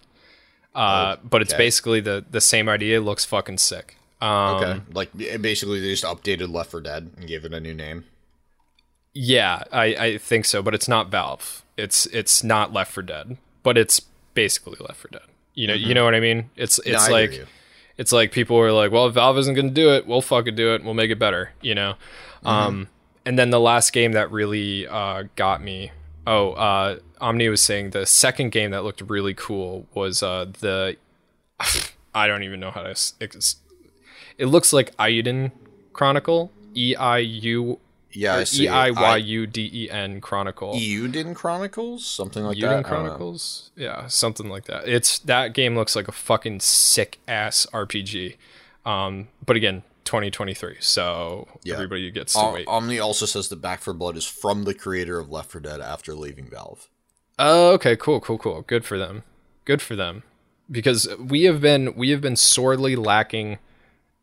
Uh, but it's okay. basically the the same idea. It looks fucking sick. Um, Okay, like basically they just updated Left 4 Dead and gave it a new name. Yeah, I, I think so, but it's not Valve. It's it's not Left 4 Dead, but it's basically Left 4 Dead. You know, you know what I mean? It's Mm-hmm. No, it's like it's like people were like, well, if Valve isn't going to do it, we'll fucking do it. We'll make it better, you know. Mm-hmm. Um, and then the last game that really uh, got me. Oh, uh, Omni was saying the second game that looked really cool was uh, the. I don't even know how to. It's, it looks like Eiyuden Chronicle. E I U Yeah, E I Y U D E N Chronicle. Euden Chronicles, something like Euden that. Chronicles? Yeah, something like that. It's that game looks like a fucking sick ass RPG. Um, but again, 2023, so Yeah. everybody gets to Om- wait. Omni also says that Back 4 Blood is from the creator of Left 4 Dead after leaving Valve. Oh, okay, cool, cool, cool. Good for them. Good for them. Because we have been we have been sorely lacking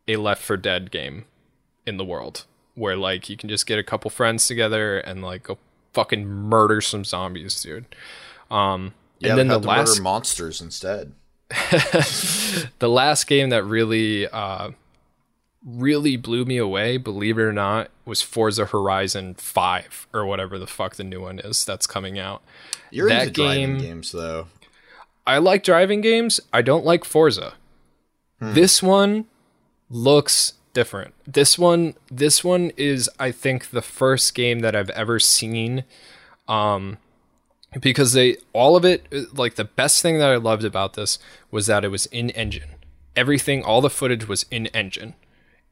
a Left 4 Dead game in the world where like you can just get a couple friends together and like go fucking murder some zombies, dude. Um Yeah, and then the last murder monsters instead. the last game that really uh really blew me away believe it or not was forza horizon 5 or whatever the fuck the new one is that's coming out You're That into driving game- games, though. i like driving games i don't like forza this one looks different this one this one is i think the first game that i've ever seen um because they all of it like the best thing that i loved about this was that it was in engine everything all the footage was in engine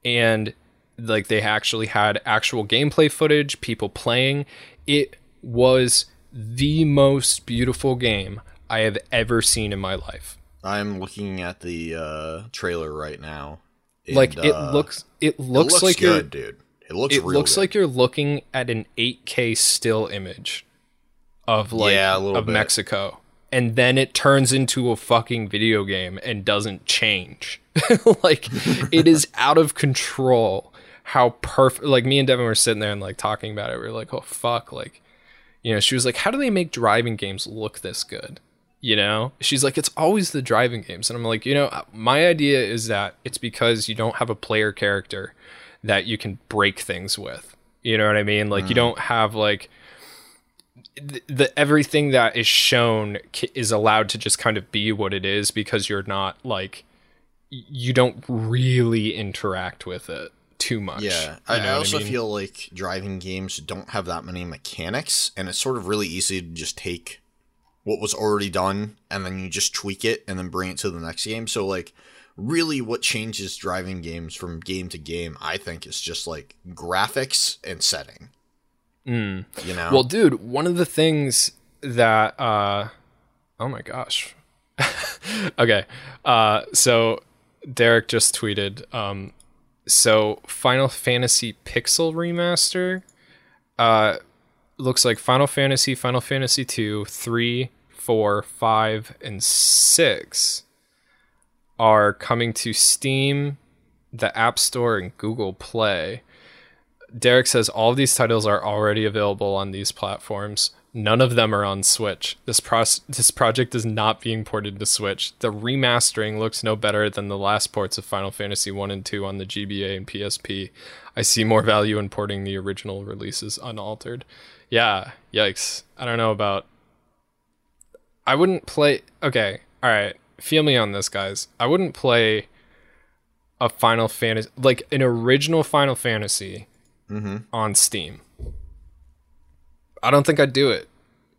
and like they actually had actual gameplay footage, people playing. It was the most beautiful game I have ever seen in my life. I'm looking at the uh, trailer right now. And, Like it uh, looks it it looks, looks like you're good, dude. It looks it looks good. like you're looking at an 8K still image of like Yeah, of bit. Mexico. And then it turns into a fucking video game and doesn't change. like it is out of control how perfect like me and Devin were sitting there and like talking about it. We were like, "Oh fuck, like you know, she was like, "How do they make driving games look this good?" You know? She's like, "It's always the driving games." And I'm like, "You know, uh, my idea is that it's because you don't have a player character that you can break things with. You know what I mean? Like you mm. don't have like the, the everything that is shown is allowed to just kind of be what it is because you're not like you don't really interact with it too much. Yeah, You I, know I also mean? feel like driving games don't have that many mechanics, and it's sort of really easy to just take what was already done and then you just tweak it and then bring it to the next game. So, like, really, what changes driving games from game to game, I think, is just like graphics and setting. You know, Well, dude, one of the things that uh oh my gosh. okay. Uh so Derek just tweeted um so Final Fantasy Pixel remaster uh looks like Final Fantasy, Final Fantasy 2, 3, 4, 5 and 6 are coming to Steam, the App Store and Google Play. Derek says all of these titles are already available on these platforms. None of them are on Switch. This pros- this project is not being ported to Switch. The remastering looks no better than the last ports of Final Fantasy 1 and 2 on the GBA and PSP. I see more value in porting the original releases unaltered. Yeah, yikes. I don't know about I wouldn't play Okay, all right. Feel me on this, guys. I wouldn't play a Final Fantasy like an original Final Fantasy mm-hmm. on Steam. I don't think I'd do it.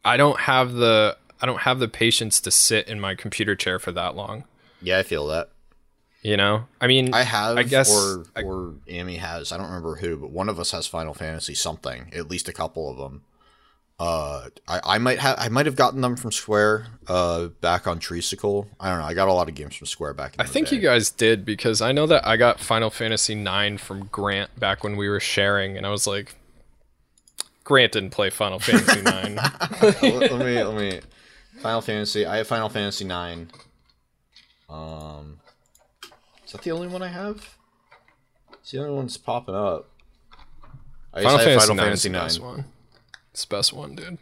I don't have the I don't have the patience to sit in my computer chair for that long. yeah, I feel that. You know? I mean I have, I guess or I- or Amy has. I don't remember who, but one of us has Final Fantasy something. At least a couple of them. Uh, I, I might have I might have gotten them from Square. Uh, back on Treesicle. I don't know. I got a lot of games from Square back. In I think you guys did because I know that I got Final Fantasy 9 from Grant back when we were sharing and I was like Grant didn't play Final Fantasy 9. let, let me let me. Final Fantasy. I have Final Fantasy nine. Um, is that the only one I have? It's the only one that's popping up. I Final Fantasy Final 9 Fantasy best nine. It's the best one, dude.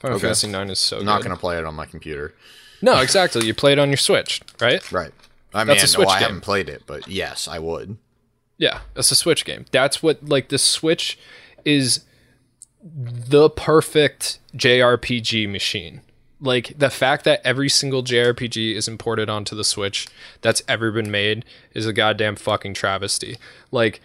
Final Okay. Fantasy 9 is so I'm not good. gonna play it on my computer. No, exactly. You play it on your Switch, right? Right. I mean, That's a no, Switch I game. haven't played it, but yes, I would. Yeah, that's a Switch game. That's what like the Switch is the perfect JRPG machine. Like the fact that every single JRPG is imported onto the Switch that's ever been made is a goddamn fucking travesty. Like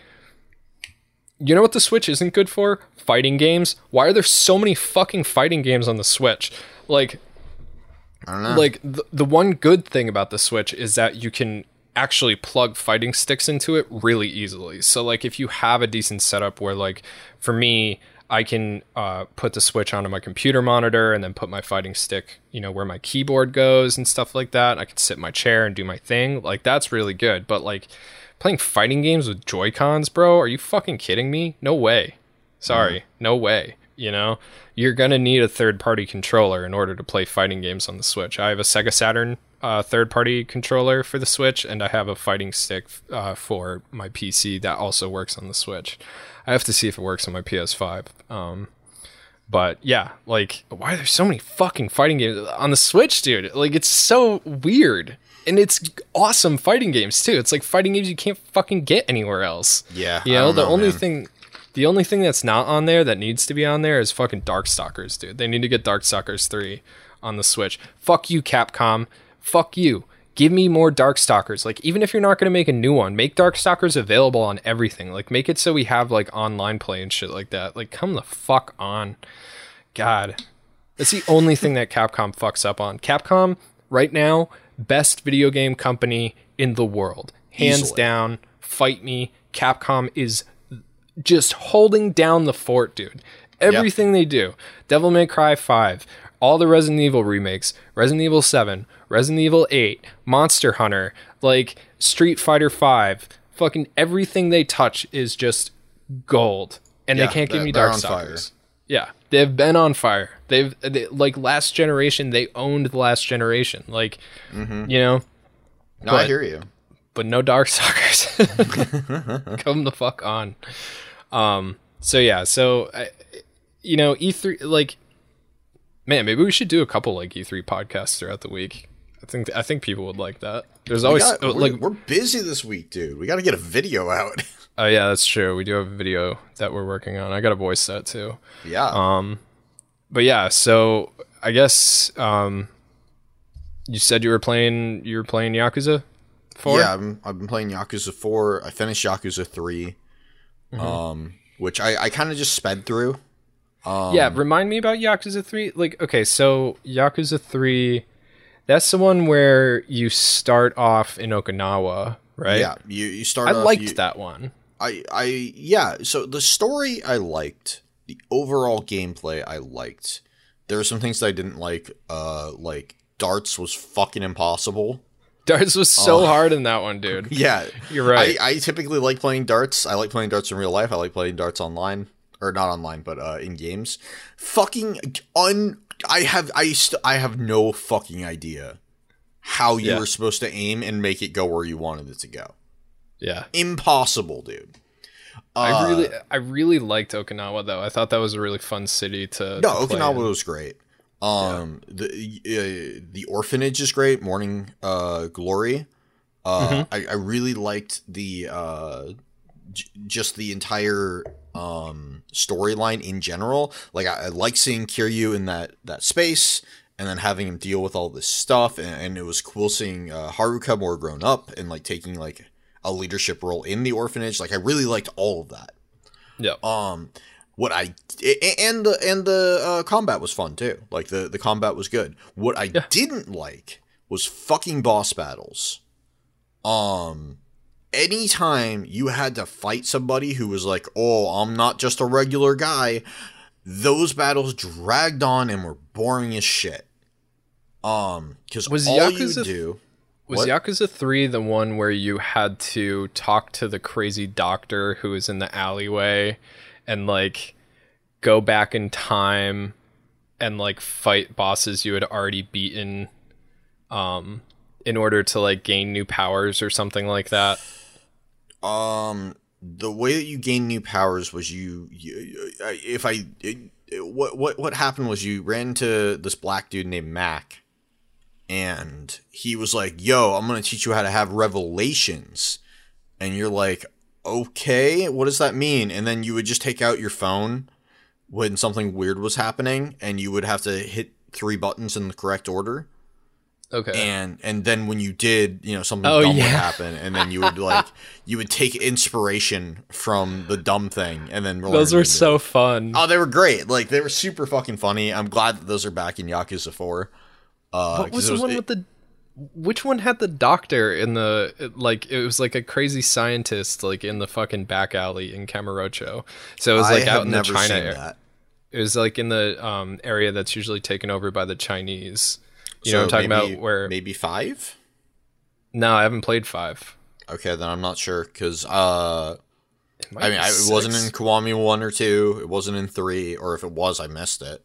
you know what the Switch isn't good for? Fighting games. Why are there so many fucking fighting games on the Switch? Like I don't know. like the, the one good thing about the switch is that you can actually plug fighting sticks into it really easily so like if you have a decent setup where like for me i can uh, put the switch onto my computer monitor and then put my fighting stick you know where my keyboard goes and stuff like that i can sit in my chair and do my thing like that's really good but like playing fighting games with joy cons bro are you fucking kidding me no way Sorry, no way. You know, you're gonna need a third party controller in order to play fighting games on the Switch. I have a Sega Saturn uh, third party controller for the Switch, and I have a fighting stick uh, for my PC that also works on the Switch. I have to see if it works on my PS5. Um, but yeah, like, why are there so many fucking fighting games on the Switch, dude? Like, it's so weird. And it's awesome fighting games too. It's like fighting games you can't fucking get anywhere else. Yeah, You know, the know, only man. thing the only thing that's not on there that needs to be on there is fucking Darkstalkers, dude. They need to get Darkstalkers 3 on the Switch. Fuck you, Capcom. Fuck you. Give me more Darkstalkers. Like, even if you're not going to make a new one, make Darkstalkers available on everything. Like, make it so we have, like, online play and shit like that. Like, come the fuck on. God. That's the only thing that Capcom fucks up on. Capcom, right now, best video game company in the world. hands Easily. down. Fight me. Capcom is just holding down the fort, dude. Everything they do. Devil May Cry 5, all the Resident Evil remakes, Resident Evil 7, Resident Evil 8, Monster Hunter, like Street Fighter 5, fucking everything they touch is just gold. And Yeah, they can't give me Dark. Darkstalkers. Yeah, they've been on fire. They've they, like last generation. They owned the last generation. Like, Mm-hmm. you know, No, I hear you. but no Darkstalkers. Come the fuck on. Um. So yeah. So, I, you know, E3 like, man, maybe we should do a couple like E3 podcasts throughout the week. I think I think people would like that. There's We always got- oh, we're, like we're busy this week, dude. We got to get a video out. oh yeah, that's true. We do have a video that we're working on. I got a voice that too. yeah. Um, but yeah, so I guess um, you said you were playing you were playing Yakuza Four. Yeah, I'm, I've been playing Yakuza 4. I finished Yakuza 3, Mm-hmm. um, which I, I kind of just sped through. Um, yeah. Remind me about Yakuza Three. Like, okay, so Yakuza Three, that's the one where you start off in Okinawa, right? Yeah, you, you start I off, liked you- that one. I, I, yeah, so the story I liked. The overall gameplay I liked. There were some things that I didn't like, uh, like darts was fucking impossible. Darts was so hard in that one, dude. Yeah, You're right. I, I typically like playing darts. I like playing darts in real life. I like playing darts online, or not online, but uh, in games. Fucking un. I have I st- I have no fucking idea how you Yeah. were supposed to aim and make it go where you wanted it to go. Yeah. Impossible, dude. I Uh, really, I really liked Okinawa though. I thought that was a really fun city to. No, to Okinawa in. was great. Um, the uh, the orphanage is great. Morning uh, Glory. Uh, Mm-hmm. I, I really liked the uh, j- just the entire um storyline in general. Like I, I like seeing Kiryu in that that space. And then having him deal with all this stuff, and, and it was cool seeing uh, Haruka more grown up and like taking like a leadership role in the orphanage. Like I really liked all of that. Yeah. Um, what I and the and the uh, combat was fun too. Like the the combat was good. What I didn't like was fucking boss battles. Um, anytime you had to fight somebody who was like, "Oh, I'm not just a regular guy," those battles dragged on and were boring as shit. Um, because all Yakuza- you do. Was What? Yakuza 3 the one where you had to talk to the crazy doctor who was in the alleyway and like go back in time and like fight bosses you had already beaten um in order to like gain new powers or something like that? Um, the way that you gain new powers was you. you if I, it, what what what happened was you ran into this black dude named Mac, and he was like, "Yo, I'm gonna teach you how to have revelations," and you're like, "Okay, what does that mean?" And then you would just take out your phone when something weird was happening, and you would have to hit three buttons in the correct order Okay. and and then when you did you know something Oh, dumb would happen and then you would like you would take inspiration from the dumb thing and then Those were so it. fun. oh they were great like they were super fucking funny i'm glad that those are back in yakuza 4 uh what was it the was- one it- with the which one had the doctor in the it- like it was like a crazy scientist like in the fucking back alley in Kamurocho. So it was like have out in the China area. It was like in the um, area that's usually taken over by the Chinese. You know what I'm talking maybe- about? Where maybe five no, I haven't played five. okay then i'm not sure because uh i mean I, it wasn't in kiwami 1 or 2 it wasn't in 3 or if it was i missed it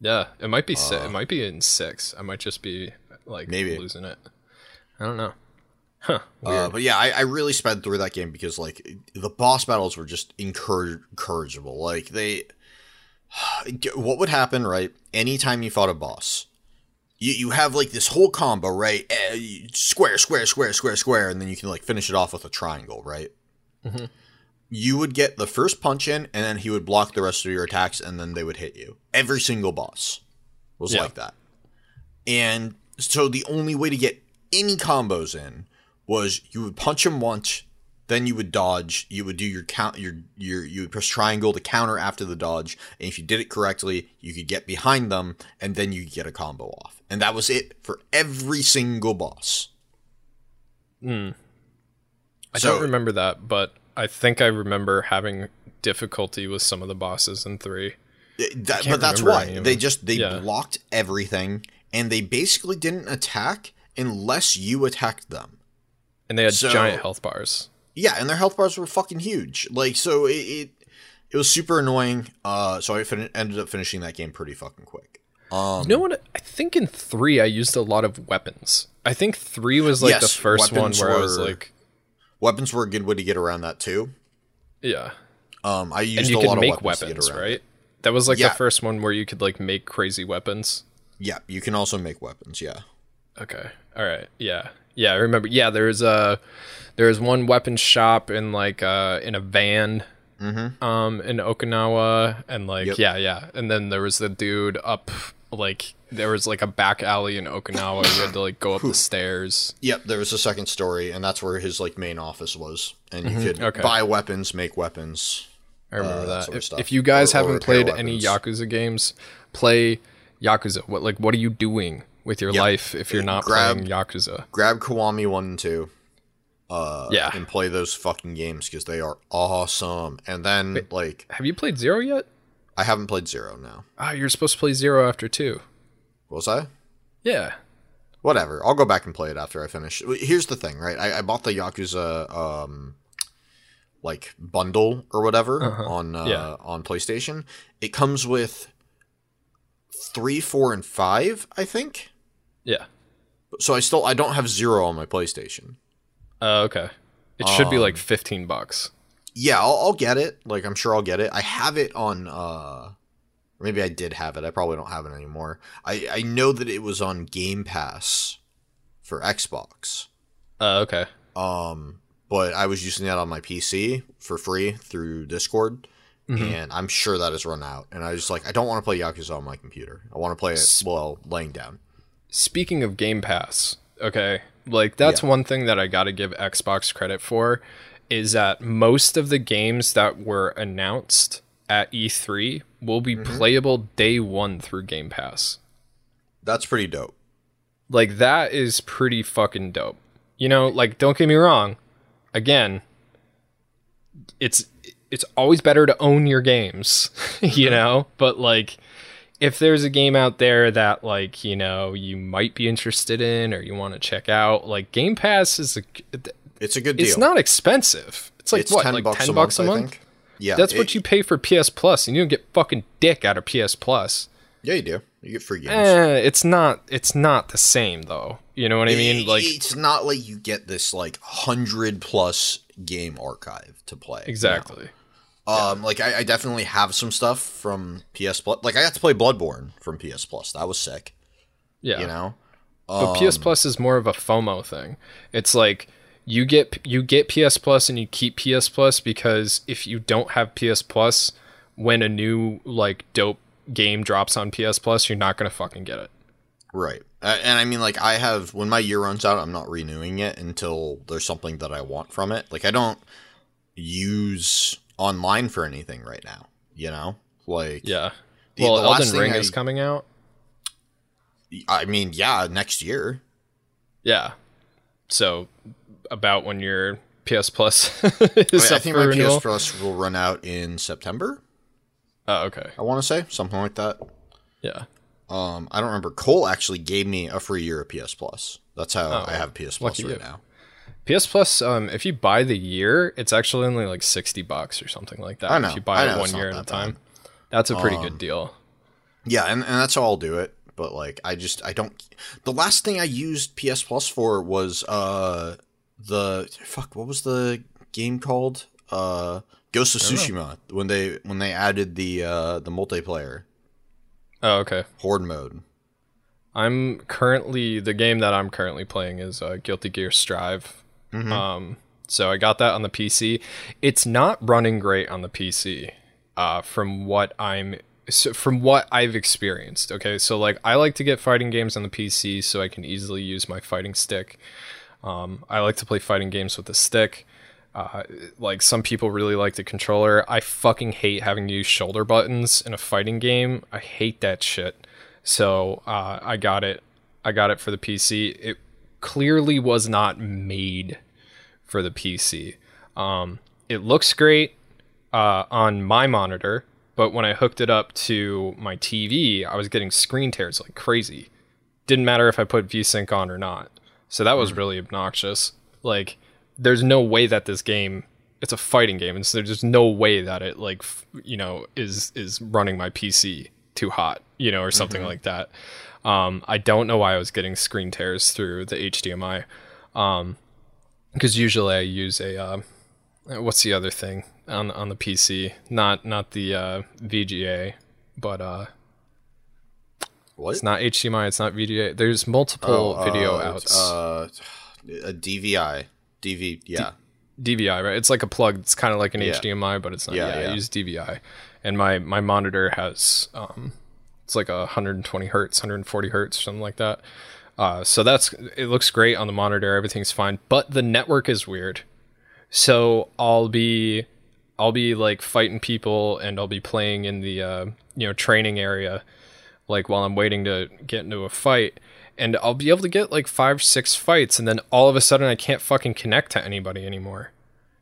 Yeah, it might be six. It might be in six. I might just be like Maybe. losing it. I don't know. Huh. Uh, but yeah, I, I really sped through that game because like the boss battles were just encourage- encourageable. Like they, what would happen right? Anytime you fought a boss, you you have like this whole combo right, Eh, square, square, square, square, square, and then you can like finish it off with a triangle, right? You would get the first punch in, and then he would block the rest of your attacks, and then they would hit you. Every single boss was Yeah. like that. And so the only way to get any combos in was you would punch him once, then you would dodge, you would do your count your your you would press triangle to counter after the dodge, and if you did it correctly, you could get behind them and then you get a combo off. And that was it for every single boss. Hmm. I So- don't remember that, but I think I remember having difficulty with some of the bosses in three. That- but that's why they just they Yeah. blocked everything and they basically didn't attack unless you attacked them. And they had So- giant health bars. Yeah, and their health bars were fucking huge. Like so it it, it was super annoying. Uh so I fin- ended up finishing that game pretty fucking quick. Um You know what? I think in three I used a lot of weapons. I think three was like the first one where I was like, weapons were a good way to get around that too. yeah. Um I used And you a could lot of make weapons, to weapons, around. right? That was like Yeah. the first one where you could like make crazy weapons. Yeah, you can also make weapons, yeah. Okay. All right. Yeah. Yeah. I remember. Yeah. There's a there's one weapon shop in like uh in a van. Um, in Okinawa, and like Yep. yeah, yeah, and then there was the dude up, like there was like a back alley in Okinawa. you had to like go up the stairs. Yep, there was a second story, and that's where his like main office was, and you could Mm-hmm. Okay. buy weapons, make weapons. I remember Uh, that that. sort of if, stuff. if you guys Or- or haven't repair played any. Yakuza games, play Yakuza. What like what are you doing with your Yep. life if you're not Grab- playing Yakuza? Grab Kiwami one and two, uh, Yeah. and play those fucking games because they are awesome. And then like Have you played Zero yet? I haven't played Zero now. Ah, you're supposed to play Zero after two. Was I? Yeah. Whatever. I'll go back and play it after I finish. Here's the thing, right? I, I bought the Yakuza um like bundle or whatever on uh, Uh-huh. Yeah. on PlayStation. It comes with three, four, and five, I think. Yeah. So I still I don't have zero on my PlayStation. Uh, okay. It should be Um, like 15 bucks. Yeah, I'll, I'll get it. Like I'm sure I'll get it. I have it on. uh Maybe I did have it. I probably don't have it anymore. I I know that it was on Game Pass for Xbox. Uh, okay. Um, but I was using that on my PC for free through Discord, Mm-hmm. and I'm sure that has run out. And I was like, I don't want to play Yakuza on my computer. I want to play it while laying down. Speaking of Game Pass, okay, like that's Yeah. one thing that I got to give Xbox credit for is that most of the games that were announced at E3 will be Mm-hmm. playable day one through Game Pass. That's pretty dope. Like that is pretty fucking dope. You know, like don't get me wrong. Again, it's it's always better to own your games, you know? But like if there's a game out there that like, you know, you might be interested in or you want to check out, like Game Pass is a It's a good deal. it's not expensive. It's like It's what, 10 like bucks 10 a bucks a month, I month? think. Yeah, That's it- what you pay for PS Plus and you don't get fucking dick out of PS Plus. Yeah, you do. You get free games. Eh, it's not it's not the same though. You know what I mean? Like it's not like you get this like hundred plus game archive to play. exactly. Um, like I, I definitely have some stuff from PS Plus. Like I got to play Bloodborne from PS Plus. That was sick. Yeah. You know. But PS Um, Plus is more of a FOMO thing. It's like you get you get PS Plus and you keep PS Plus because if you don't have PS Plus when a new like dope game drops on PS Plus, you're not gonna fucking get it. Right. And I mean, like, I have, when my year runs out, I'm not renewing it until there's something that I want from it. Like, I don't use online for anything right now, you know? Like, Yeah. The- well, the Elden Ring I- is coming out. I mean, yeah, next year. Yeah. So about when your PS Plus I, is mean, I think for my renewal. PS Plus will run out in September, oh, okay. I want to say. Something like that. Yeah. Um, I don't remember. Cole actually gave me a free year of PS Plus. That's how I have PS Plus Oh, right you. now. PS Plus, um, if you buy the year, it's actually only like sixty bucks or something like that. I know, If you buy I it one year at a time, bad. that's a pretty Um, good deal. Yeah, and, and that's how I'll do it. But like, I just I don't. The last thing I used PS Plus for was uh the fuck. What was the game called? Uh, Ghost of Tsushima. When they when they added the uh the multiplayer Oh, okay. horde mode. I'm currently the game that I'm currently playing is uh, Guilty Gear Strive. Mm-hmm. Um, so I got that on the PC. It's not running great on the PC. Uh, from what I'm so from what I've experienced. Okay, so like I like to get fighting games on the PC so I can easily use my fighting stick. Um, I like to play fighting games with a stick. Uh, like some people really like the controller. I fucking hate having to use shoulder buttons in a fighting game. I hate that shit. So uh, I got it. I got it for the PC. It clearly was not made for the PC. Um, it looks great uh, on my monitor, but when I hooked it up to my TV, I was getting screen tears like crazy. Didn't matter if I put VSync on or not. So that was really obnoxious. Like, there's no way that this game it's a fighting game, and so there's just no way that it like f- you know is is running my PC too hot, you know, or something like that. Um, I don't know why I was getting screen tears through the HDMI, because usually I use a uh, what's the other thing on on the PC? Not not the uh, VGA, but uh, What? it's not HDMI. It's not VGA. There's multiple video uh, outs. Uh, a DVI. DV. Yeah. DVI, right? It's like a plug. It's kind of like an Yeah. HDMI, but it's not. Yeah, Yeah, yeah. I use DVI, and my my monitor has um, it's like a 120 hertz, 140 hertz, something like that. Uh, so that's it looks great on the monitor. Everything's fine, but the network is weird. So I'll be I'll be like fighting people, and I'll be playing in the uh, you know training area, like while I'm waiting to get into a fight. And I'll be able to get like five, six fights, and then all of a sudden I can't fucking connect to anybody anymore.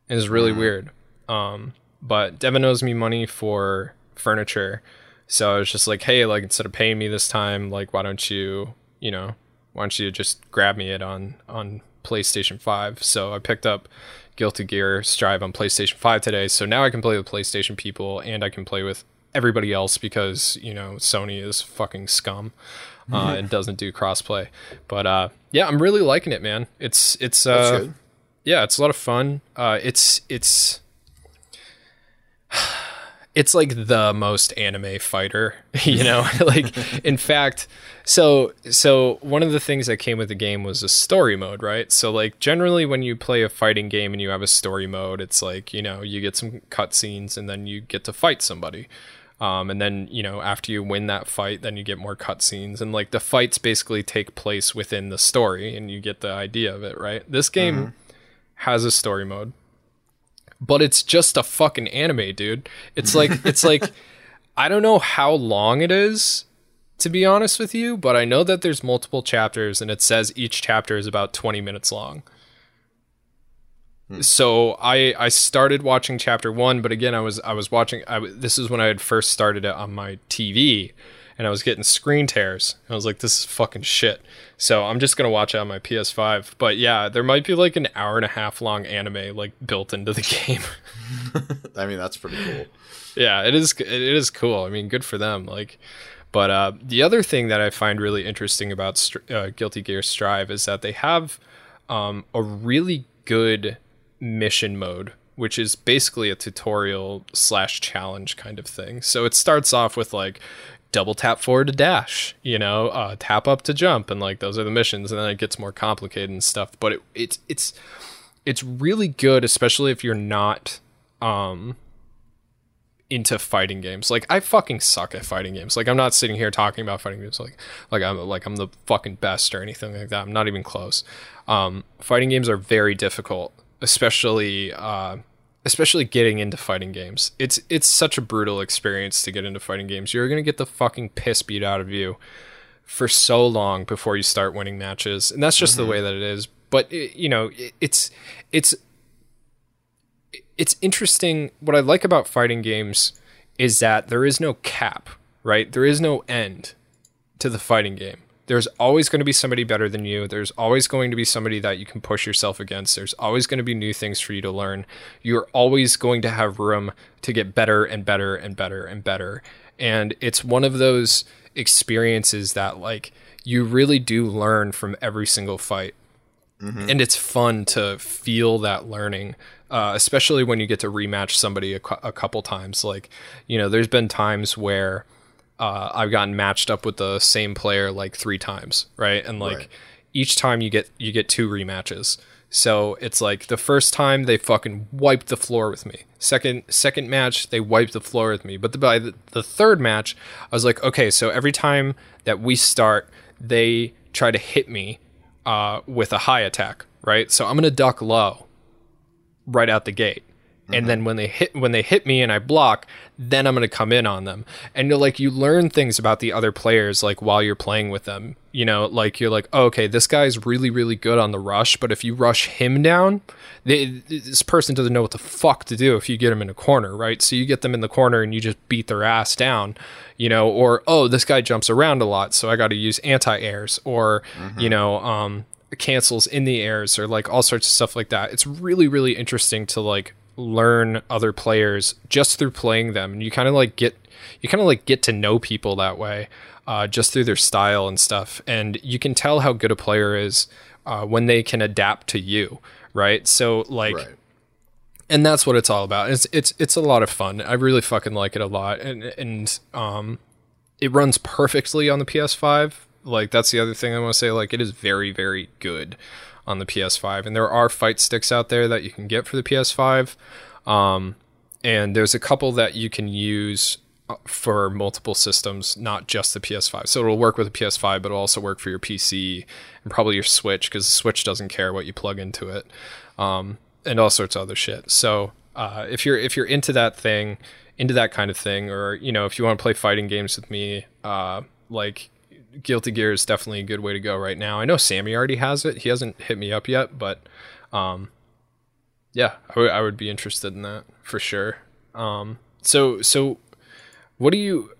And it's really weird. Um, but Devin owes me money for furniture, so I was just like, hey, like instead of paying me this time, like why don't you, you know, why don't you just grab me it on on PlayStation Five? So I picked up Guilty Gear Strive on PlayStation Five today, so now I can play with PlayStation people and I can play with everybody else because you know Sony is fucking scum. Uh, and doesn't do crossplay, but uh, yeah, I'm really liking it, man. It's it's uh, yeah, it's a lot of fun. Uh, it's it's it's like the most anime fighter, you know. like in fact, so so one of the things that came with the game was a story mode, right? So like generally when you play a fighting game and you have a story mode, it's like you know you get some cutscenes and then you get to fight somebody. Um, and then you know after you win that fight, then you get more cutscenes, and like the fights basically take place within the story, and you get the idea of it, right? This game has a story mode, but it's just a fucking anime, dude. It's like it's like I don't know how long it is to be honest with you, but I know that there's multiple chapters and it says each chapter is about 20 minutes long. So I I started watching chapter 1, but again I was I was watching I, this is when I had first started it on my TV and I was getting screen tears. I was like this is fucking shit. So I'm just going to watch it on my PS5. But yeah, there might be like an hour and a half long anime like built into the game. I mean, that's pretty cool. yeah it is it is cool i mean good for them like but uh, the other thing that i find really interesting about uh, guilty gear strive is that they have um, a really good mission mode which is basically a tutorial slash challenge kind of thing so it starts off with like double tap forward to dash you know uh, tap up to jump and like those are the missions and then it gets more complicated and stuff but it, it's it's it's really good especially if you're not um into fighting games. Like I fucking suck at fighting games. Like I'm not sitting here talking about fighting games like like I'm like I'm the fucking best or anything like that. I'm not even close. Um, fighting games are very difficult, especially uh, especially getting into fighting games. It's it's such a brutal experience to get into fighting games. You're gonna get the fucking piss beat out of you for so long before you start winning matches, and that's just the way that it is. But it, you know, it, it's it's it's interesting. What I like about fighting games is that there is no cap, right? There is no end to the fighting game. There's always going to be somebody better than you. There's always going to be somebody that you can push yourself against. There's always going to be new things for you to learn. You're always going to have room to get better and better and better and better. And it's one of those experiences that, like, you really do learn from every single fight and it's fun to feel that learning uh, especially when you get to rematch somebody a, cou- a couple times like you know there's been times where uh, i've gotten matched up with the same player like three times right? And like Right. each time you get you get two rematches. So it's like the first time they fucking wiped the floor with me. Second second match they wiped the floor with me. But the, by the, the third match i was like okay so every time that we start they try to hit me uh, with a high attack right? So i'm gonna duck low right out the gate and then when they hit when they hit me and I block, then I'm going to come in on them. And you're like you learn things about the other players like while you're playing with them. You know, like you're like, oh, okay, this guy's really really good on the rush, but if you rush him down, they, this person doesn't know what the fuck to do if you get them in a corner, right? So you get them in the corner and you just beat their ass down, you know, or oh, this guy jumps around a lot, so I got to use anti-airs or, you know, um cancels in the airs or like all sorts of stuff like that. It's really really interesting to like learn other players just through playing them. And you kind of like get you kind of like get to know people that way uh, just through their style and stuff. And you can tell how good a player is uh, when they can adapt to you right? So like Right. and that's what it's all about. It's it's it's a lot of fun. I really fucking like it a lot. And and um it runs perfectly on the ps5 like that's the other thing i want to say like it is very very good on the ps5 and there are fight sticks out there that you can get for the ps5 um and there's a couple that you can use uh, for multiple systems, not just the PS5. So it'll work with the PS5, but it'll also work for your PC and probably your Switch because the Switch doesn't care what you plug into it, um, and all sorts of other shit. So uh, if you're if you're into that thing, into that kind of thing, or you know if you want to play fighting games with me, uh, like Guilty Gear is definitely a good way to go right now. I know Sammy already has it; he hasn't hit me up yet, but um, yeah, I would- be interested in that for sure. Um, so so what do you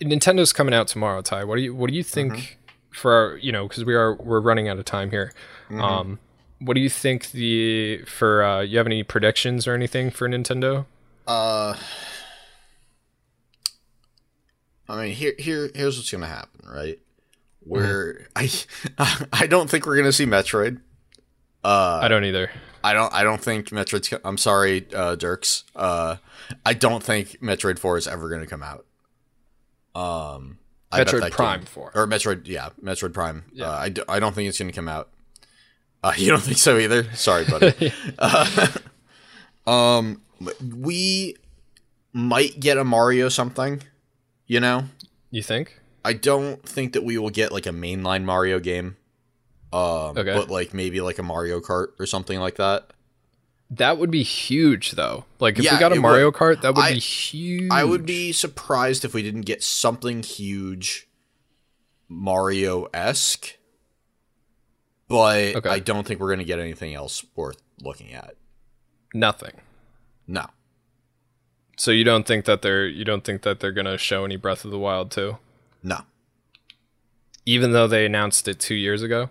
Nintendo's coming out tomorrow, Ty. What do you what do you think for our, you know, cuz we are we're running out of time here. Um what do you think the for uh you have any predictions or anything for Nintendo? Uh, I mean, here, here, here's what's gonna happen, right? Where I, I don't think we're gonna see Metroid. Uh, I don't either. I don't, I don't think Metroid's. co- I'm sorry, uh, Dirks. Uh, I don't think Metroid Four is ever gonna come out. Um, I Metroid Prime game- 4. or Metroid, yeah, Metroid Prime. Uh, I, d- I don't think it's gonna come out. Uh, you don't think so either? Sorry, buddy. uh, um, we might get a Mario something. You know, You think? I don't think that we will get like a mainline Mario game. Um, Okay. but like maybe like a Mario Kart or something like that. That would be huge though. Like if Yeah, we got a Mario would. Kart, that would I- be huge. I would be surprised if we didn't get something huge Mario esque. But Okay. I don't think we're gonna get anything else worth looking at. nothing. No. So you don't think that they're you don't think that they're going to show any Breath of the Wild 2? No. Even though they announced it 2 years ago?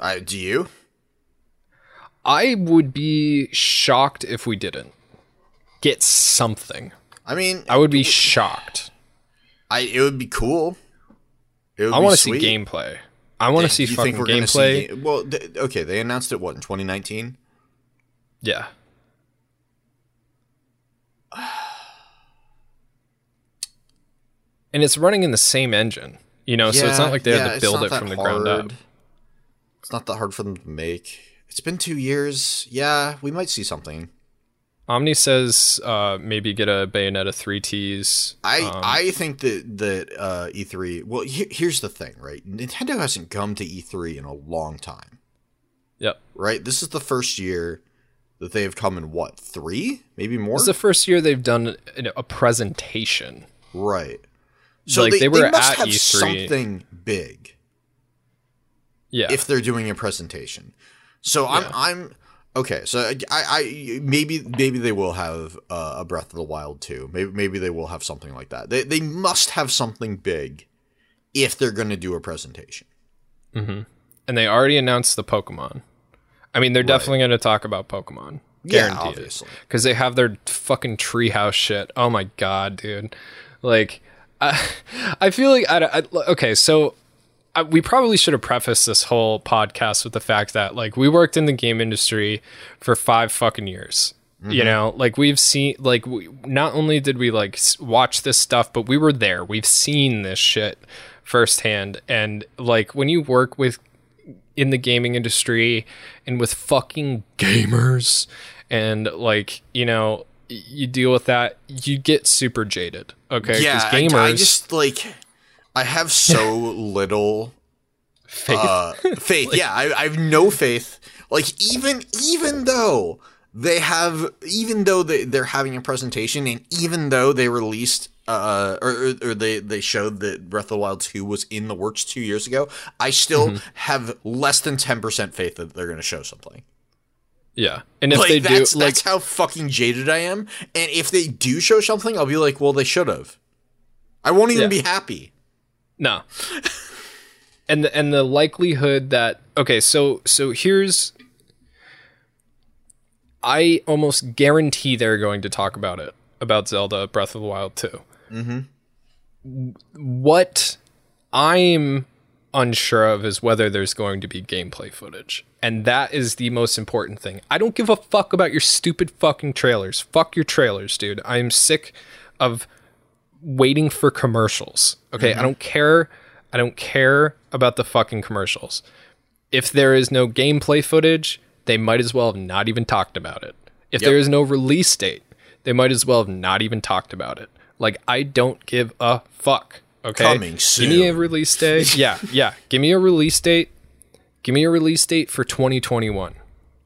I do you? I would be shocked if we didn't get something. I mean, I would be shocked. I it would be cool. It would I want to see gameplay. I want to see fucking gonna gameplay. see well, th- okay, they announced it what in 2019. yeah. And it's running in the same engine, you know, so it's not like they yeah, had to build it from the ground up. It's not that hard for them to make. It's been two years. Yeah, we might see something. Omni says uh, maybe get a Bayonetta 3 tease. I Um, I think that that uh, E3. Well, he- here's the thing, right? Nintendo hasn't come to E3 in a long time, Yep. right? This is the first year that they have come in what three, maybe more, It's the first year they've done a presentation. right? So Like, they, they were must at have E3. something big. Yeah. if they're doing a presentation. So I'm Yeah. I'm okay. So I, I maybe maybe they will have uh, a Breath of the Wild 2. Maybe maybe they will have something like that. They they must have something big if they're going to do a presentation. and they already announced the Pokemon. I mean, they're definitely going to talk about Pokemon. Yeah, obviously. Because they have their fucking treehouse shit. Oh my god, dude. Like, I, I feel like I, I okay. So I, we probably should have prefaced this whole podcast with the fact that like we worked in the game industry for five fucking years. You mm-hmm. know, like we've seen, like we, not only did we like watch this stuff, but we were there. We've seen this shit firsthand, and like when you work with in the gaming industry and with fucking gamers and like you know you deal with that you get super jaded Okay, Yeah, gamers I, just like I have so little faith uh, faith. yeah, I, I have no faith. Like even even though they have even though they, they're having a presentation and even though they released uh or, or, or they they showed that breath of the wild 2 was in the works two years ago i still Mm-hmm. have less than 10% faith that they're going to show something Yeah, and if like they do, that's, like, that's how fucking jaded i am and if they do show something i'll be like well they should have i won't even Yeah. be happy No. and the, and the likelihood that okay, so so here's I almost guarantee they're going to talk about it about Zelda Breath of the Wild 2. Mm-hmm. What I'm unsure of is whether there's going to be gameplay footage. And that is the most important thing. I don't give a fuck about your stupid fucking trailers. Fuck your trailers, dude. I'm sick of waiting for commercials. Okay, I mm-hmm. don't care. I don't care about the fucking commercials. If there is no gameplay footage, they might as well have not even talked about it. If Yep. there is no release date, they might as well have not even talked about it. Like I don't give a fuck. Okay, Coming Give me a release date. yeah, yeah. Give me a release date. Give me a release date for 2021.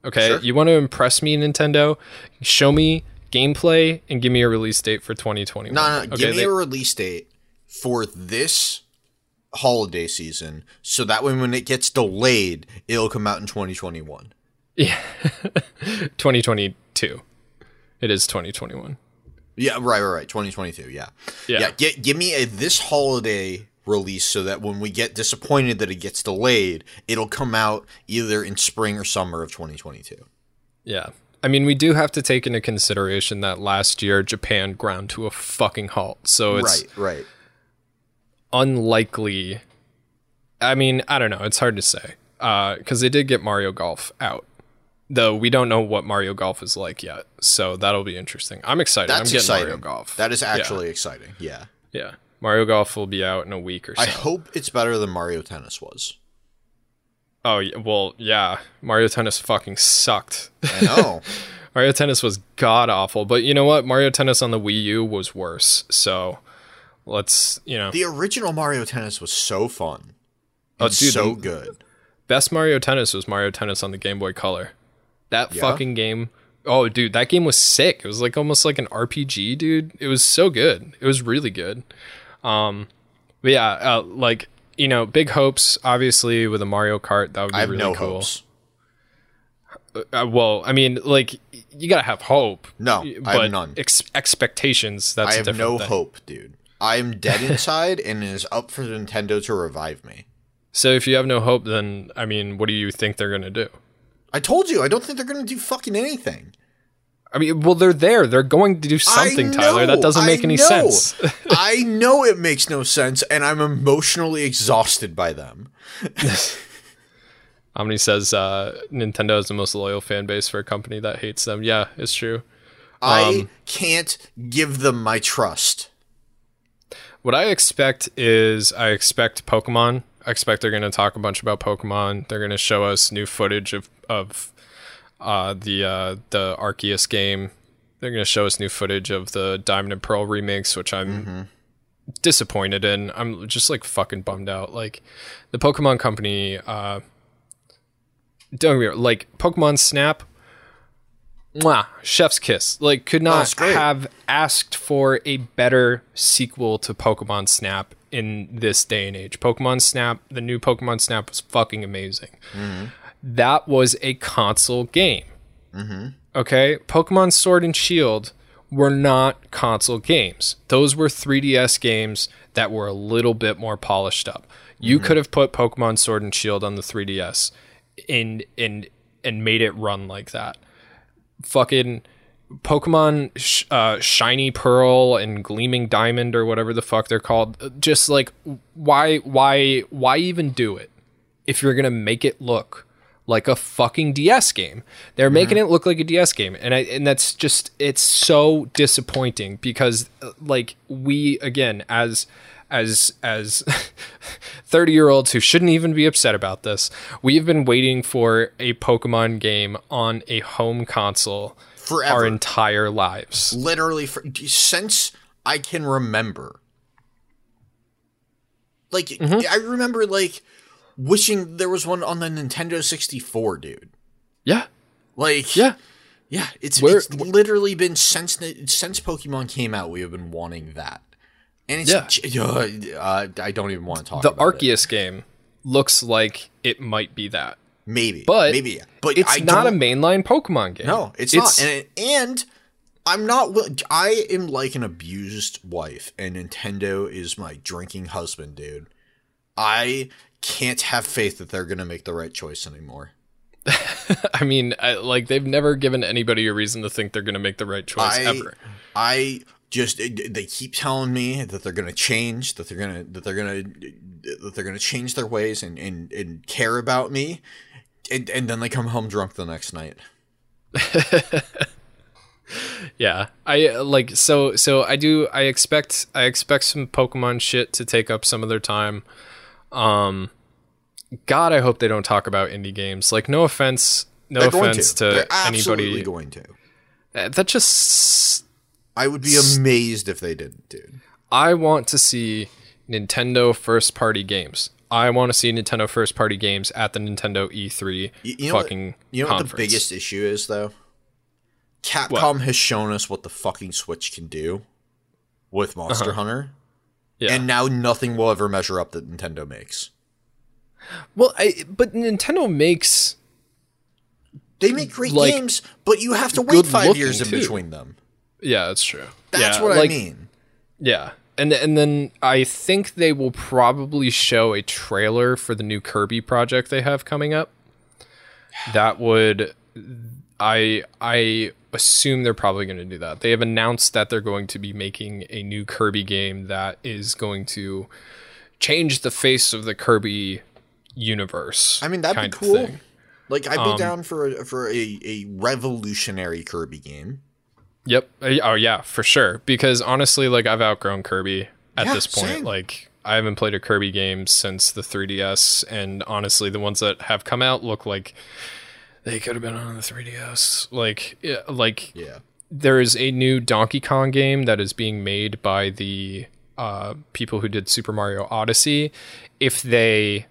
Okay, Sure. you want to impress me, Nintendo? Show me gameplay and give me a release date for 2021. no no okay, give me they- a release date for this holiday season so that way when it gets delayed it'll come out in 2021 Yeah. 2022. It is 2021. Yeah, right, right, right. 2022. Yeah, Yeah. yeah. Get, give me a this holiday release so that when we get disappointed that it gets delayed, it'll come out either in spring or summer of 2022. Yeah. I mean, we do have to take into consideration that last year Japan ground to a fucking halt. So it's right, right. unlikely. I mean, I don't know. It's hard to say. Uh, because they did get Mario Golf out. Though we don't know what Mario Golf is like yet. So that'll be interesting. I'm excited. That's I'm getting exciting. Mario Golf. That is actually exciting. Yeah. Yeah. Mario Golf will be out in a week or so. I hope it's better than Mario Tennis was. oh, well, yeah. Mario Tennis fucking sucked. I know. Mario Tennis was god awful, but you know what? Mario Tennis on the Wii U was worse. So let's, you know, the original Mario Tennis was so fun. Oh, dude, so good. best Mario Tennis was Mario Tennis on the Game Boy Color. That Yeah? fucking game. Oh, dude, that game was sick. It was like almost like an RPG, dude. It was so good. It was really good. Um, but yeah, uh, like you know, big hopes. Obviously, with a Mario Kart, that would be I have really no cool. hopes. Uh, well, I mean, like you gotta have hope. No, I have none. Ex- expectations. That's I have no thing. hope, dude. I am dead inside, and it is up for Nintendo to revive me. So if you have no hope, then I mean, what do you think they're gonna do? I told you, I don't think they're going to do fucking anything. I mean, well, they're there. They're going to do something, I Tyler. That doesn't make I any know. sense. I know it makes no sense, and I'm emotionally exhausted by them. Omni says uh, Nintendo is the most loyal fan base for a company that hates them. Yeah, it's true. I Um, can't give them my trust. What I expect is I expect Pokemon. I expect they're going to talk a bunch about Pokemon. They're going to show us new footage of of uh, the uh, the Arceus game. They're going to show us new footage of the Diamond and Pearl remakes, which I'm disappointed in. I'm just like fucking bummed out. Like the Pokemon Company, uh, don't get me wrong, like Pokemon Snap. Mwah, chef's kiss. Like, could not it's great. have asked for a better sequel to Pokemon Snap in this day and age. Pokemon Snap, the new Pokemon Snap was fucking amazing. Mm-hmm. That was a console game. Mm-hmm. Okay, Pokemon Sword and Shield were not console games. Those were 3DS games that were a little bit more polished up. You mm-hmm. could have put Pokemon Sword and Shield on the 3DS and and and made it run like that. Fucking Pokemon sh- uh, Shiny Pearl and Gleaming Diamond or whatever the fuck they're called. Just like why why why even do it if you're gonna make it look like a fucking DS game? They're making it look like a DS game, and I and that's just it's so disappointing because uh, like we again as as as 30 year olds who shouldn't even be upset about this we've been waiting for a pokemon game on a home console Forever. our entire lives Literally, for, since I can remember. Like, Mm-hmm. I remember, like, wishing there was one on the Nintendo 64, dude. yeah Like, yeah Yeah, it's, Where- it's literally been since since Pokemon came out. We have been wanting that, and it's Yeah. uh, I don't even want to talk The about it. Arceus game looks like it might be that. Maybe, But maybe, but It's I not a mainline Pokemon game. No, it's, It's- not. And, and I'm not. I am like an abused wife, and Nintendo is my drinking husband, dude. I can't have faith that they're gonna make the right choice anymore. I mean, I, like they've never given anybody a reason to think they're going to make the right choice I, ever. I just they keep telling me that they're gonna change, that they're gonna that they're gonna that they're gonna change their ways and and, and care about me, and and then they come home drunk the next night. Yeah, I uh, like so so I do I expect I expect some Pokemon shit to take up some of their time. Um God, I hope they don't talk about indie games. Like no offense, no They're going offense to. to, They're absolutely anybody. going to. Uh, That just I would be amazed if they didn't, dude. I want to see Nintendo first party games. I want to see Nintendo first party games at the Nintendo E3 You, you know fucking what, you know conference. what the biggest issue is though? Capcom has shown us what the fucking Switch can do with Monster Hunter, Uh-huh. yeah. and now nothing will ever measure up that Nintendo makes. well, I, but Nintendo makes They make great Like, games, but you have to wait five years in too. between them. yeah, that's true. That's yeah, what like, I mean. Yeah. And and then I think they will probably show a trailer for the new Kirby project they have coming up. That would I I assume they're probably going to do that. They have announced that they're going to be making a new Kirby game that is going to change the face of the Kirby universe. I mean, that'd be cool. Like, I'd Um, be down for a, for a, a revolutionary Kirby game. Yep. Uh, Oh yeah, for sure. Because honestly, like I've outgrown Kirby at Yeah, this point. same. Like I haven't played a Kirby game since the 3DS, and honestly, the ones that have come out look like they could have been on the 3DS. Like, yeah, like Yeah. there is a new Donkey Kong game that is being made by the uh, people who did Super Mario Odyssey. If they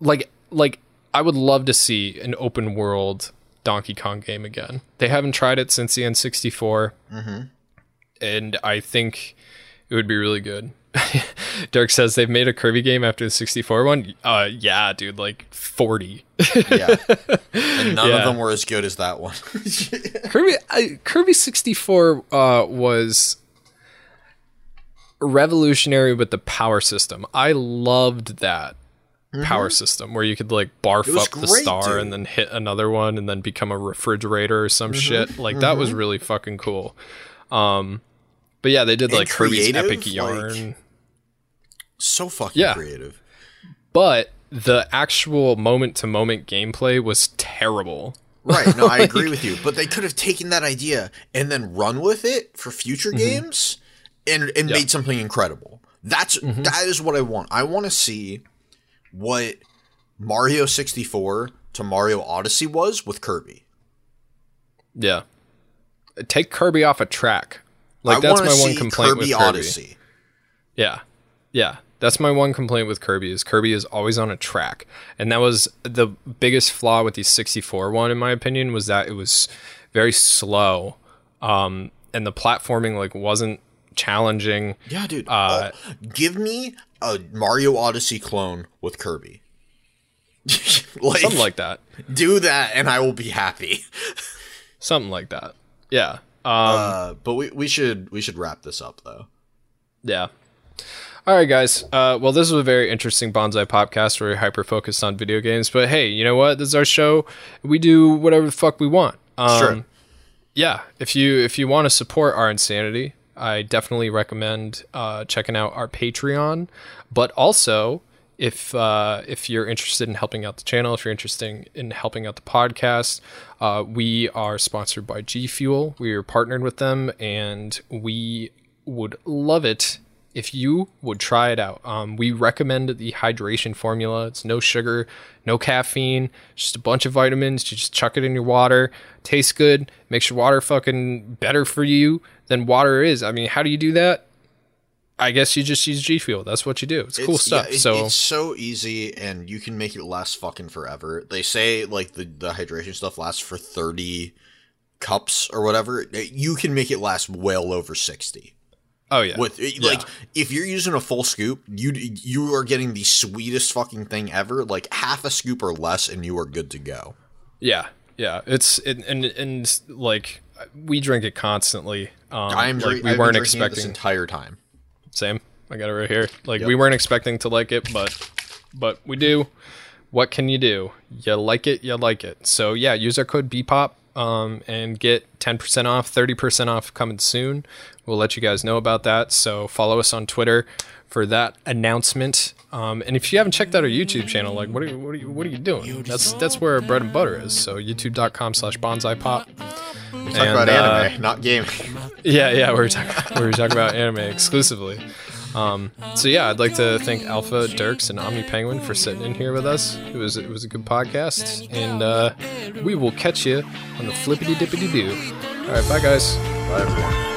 like, like I would love to see an open world Donkey Kong game again. They haven't tried it since the N64, and I think it would be really good. Dirk says they've made a Kirby game after the 64 one. Uh, yeah, dude, like 40. Yeah. and none Yeah. of them were as good as that one. Kirby I, Kirby 64 uh, was revolutionary with the power system. I loved that power system where you could like barf up the star dude. and then hit another one and then become a refrigerator or some shit. Like that was really fucking cool. Um but yeah, they did And like Kirby's creative, epic like- yarn. so fucking Yeah. creative. but the actual moment to moment gameplay was terrible. Right. No, I agree with you. But they could have taken that idea and then run with it for future games and and Mm-hmm. Mm-hmm. made something incredible. That's that is what I want. I want to see what Mario 64 to Mario Odyssey was with Kirby. Yeah. Take Kirby off a track. Like I that's my one complaint Kirby with Kirby. Odyssey. Yeah. Yeah. That's my one complaint with Kirby is Kirby is always on a track. And that was the biggest flaw with the 64 one in my opinion was that it was very slow. Um and the platforming like wasn't challenging. Yeah, dude. Uh, Oh, give me a Mario Odyssey clone with Kirby. like, Something like that. do that and I will be happy. Something like that. Yeah. Um Uh, but we, we should we should wrap this up though. Yeah. All right, guys. Uh, well, this was a very interesting bonsai podcast where we're hyper focused on video games. But hey, you know what? This is our show. We do whatever the fuck we want. Um, Sure. Yeah. If you if you want to support our insanity, I definitely recommend uh, checking out our Patreon. But also, if uh, if you're interested in helping out the channel, if you're interested in helping out the podcast, uh, we are sponsored by G Fuel. We are partnered with them, and we would love it if you would try it out. Um, we recommend the hydration formula. It's no sugar, no caffeine, just a bunch of vitamins. You just chuck it in your water. Tastes good. Makes your water fucking better for you than water is. I mean, how do you do that? I guess you just use G Fuel. That's what you do. It's, cool stuff. yeah, it- so it's so easy, and you can make it last fucking forever. They say like the the hydration stuff lasts for thirty cups or whatever, you can make it last well over sixty. Oh yeah. With like, if you're using a full scoop, you you are getting the sweetest fucking thing ever. Like half a scoop or less, and you are good to go. Yeah, yeah. It's it, and and like we drink it constantly. Um, I'm like, we we weren't this expecting. entire time. Same. I got it right here. Like Yep. we weren't expecting to like it, but but we do. What can you do? You like it, you like it. So yeah, use our code BPOP um, and get 10% off, 30% off coming soon. We'll let you guys know about that. So follow us on Twitter for that announcement. Um, and if you haven't checked out our YouTube channel, like what are you, what are you, what are you doing? That's that's where our bread and butter is. So youtube.com slash bonsai pop. Talk about anime, not gaming. Yeah, yeah, we're talking we were talking about anime exclusively. Um, so yeah, I'd like to thank Alpha Dirks and Omni Penguin for sitting in here with us. It was it was a good podcast, and uh, we will catch you on the flippity dippity doo. All right, bye guys. Bye, everyone.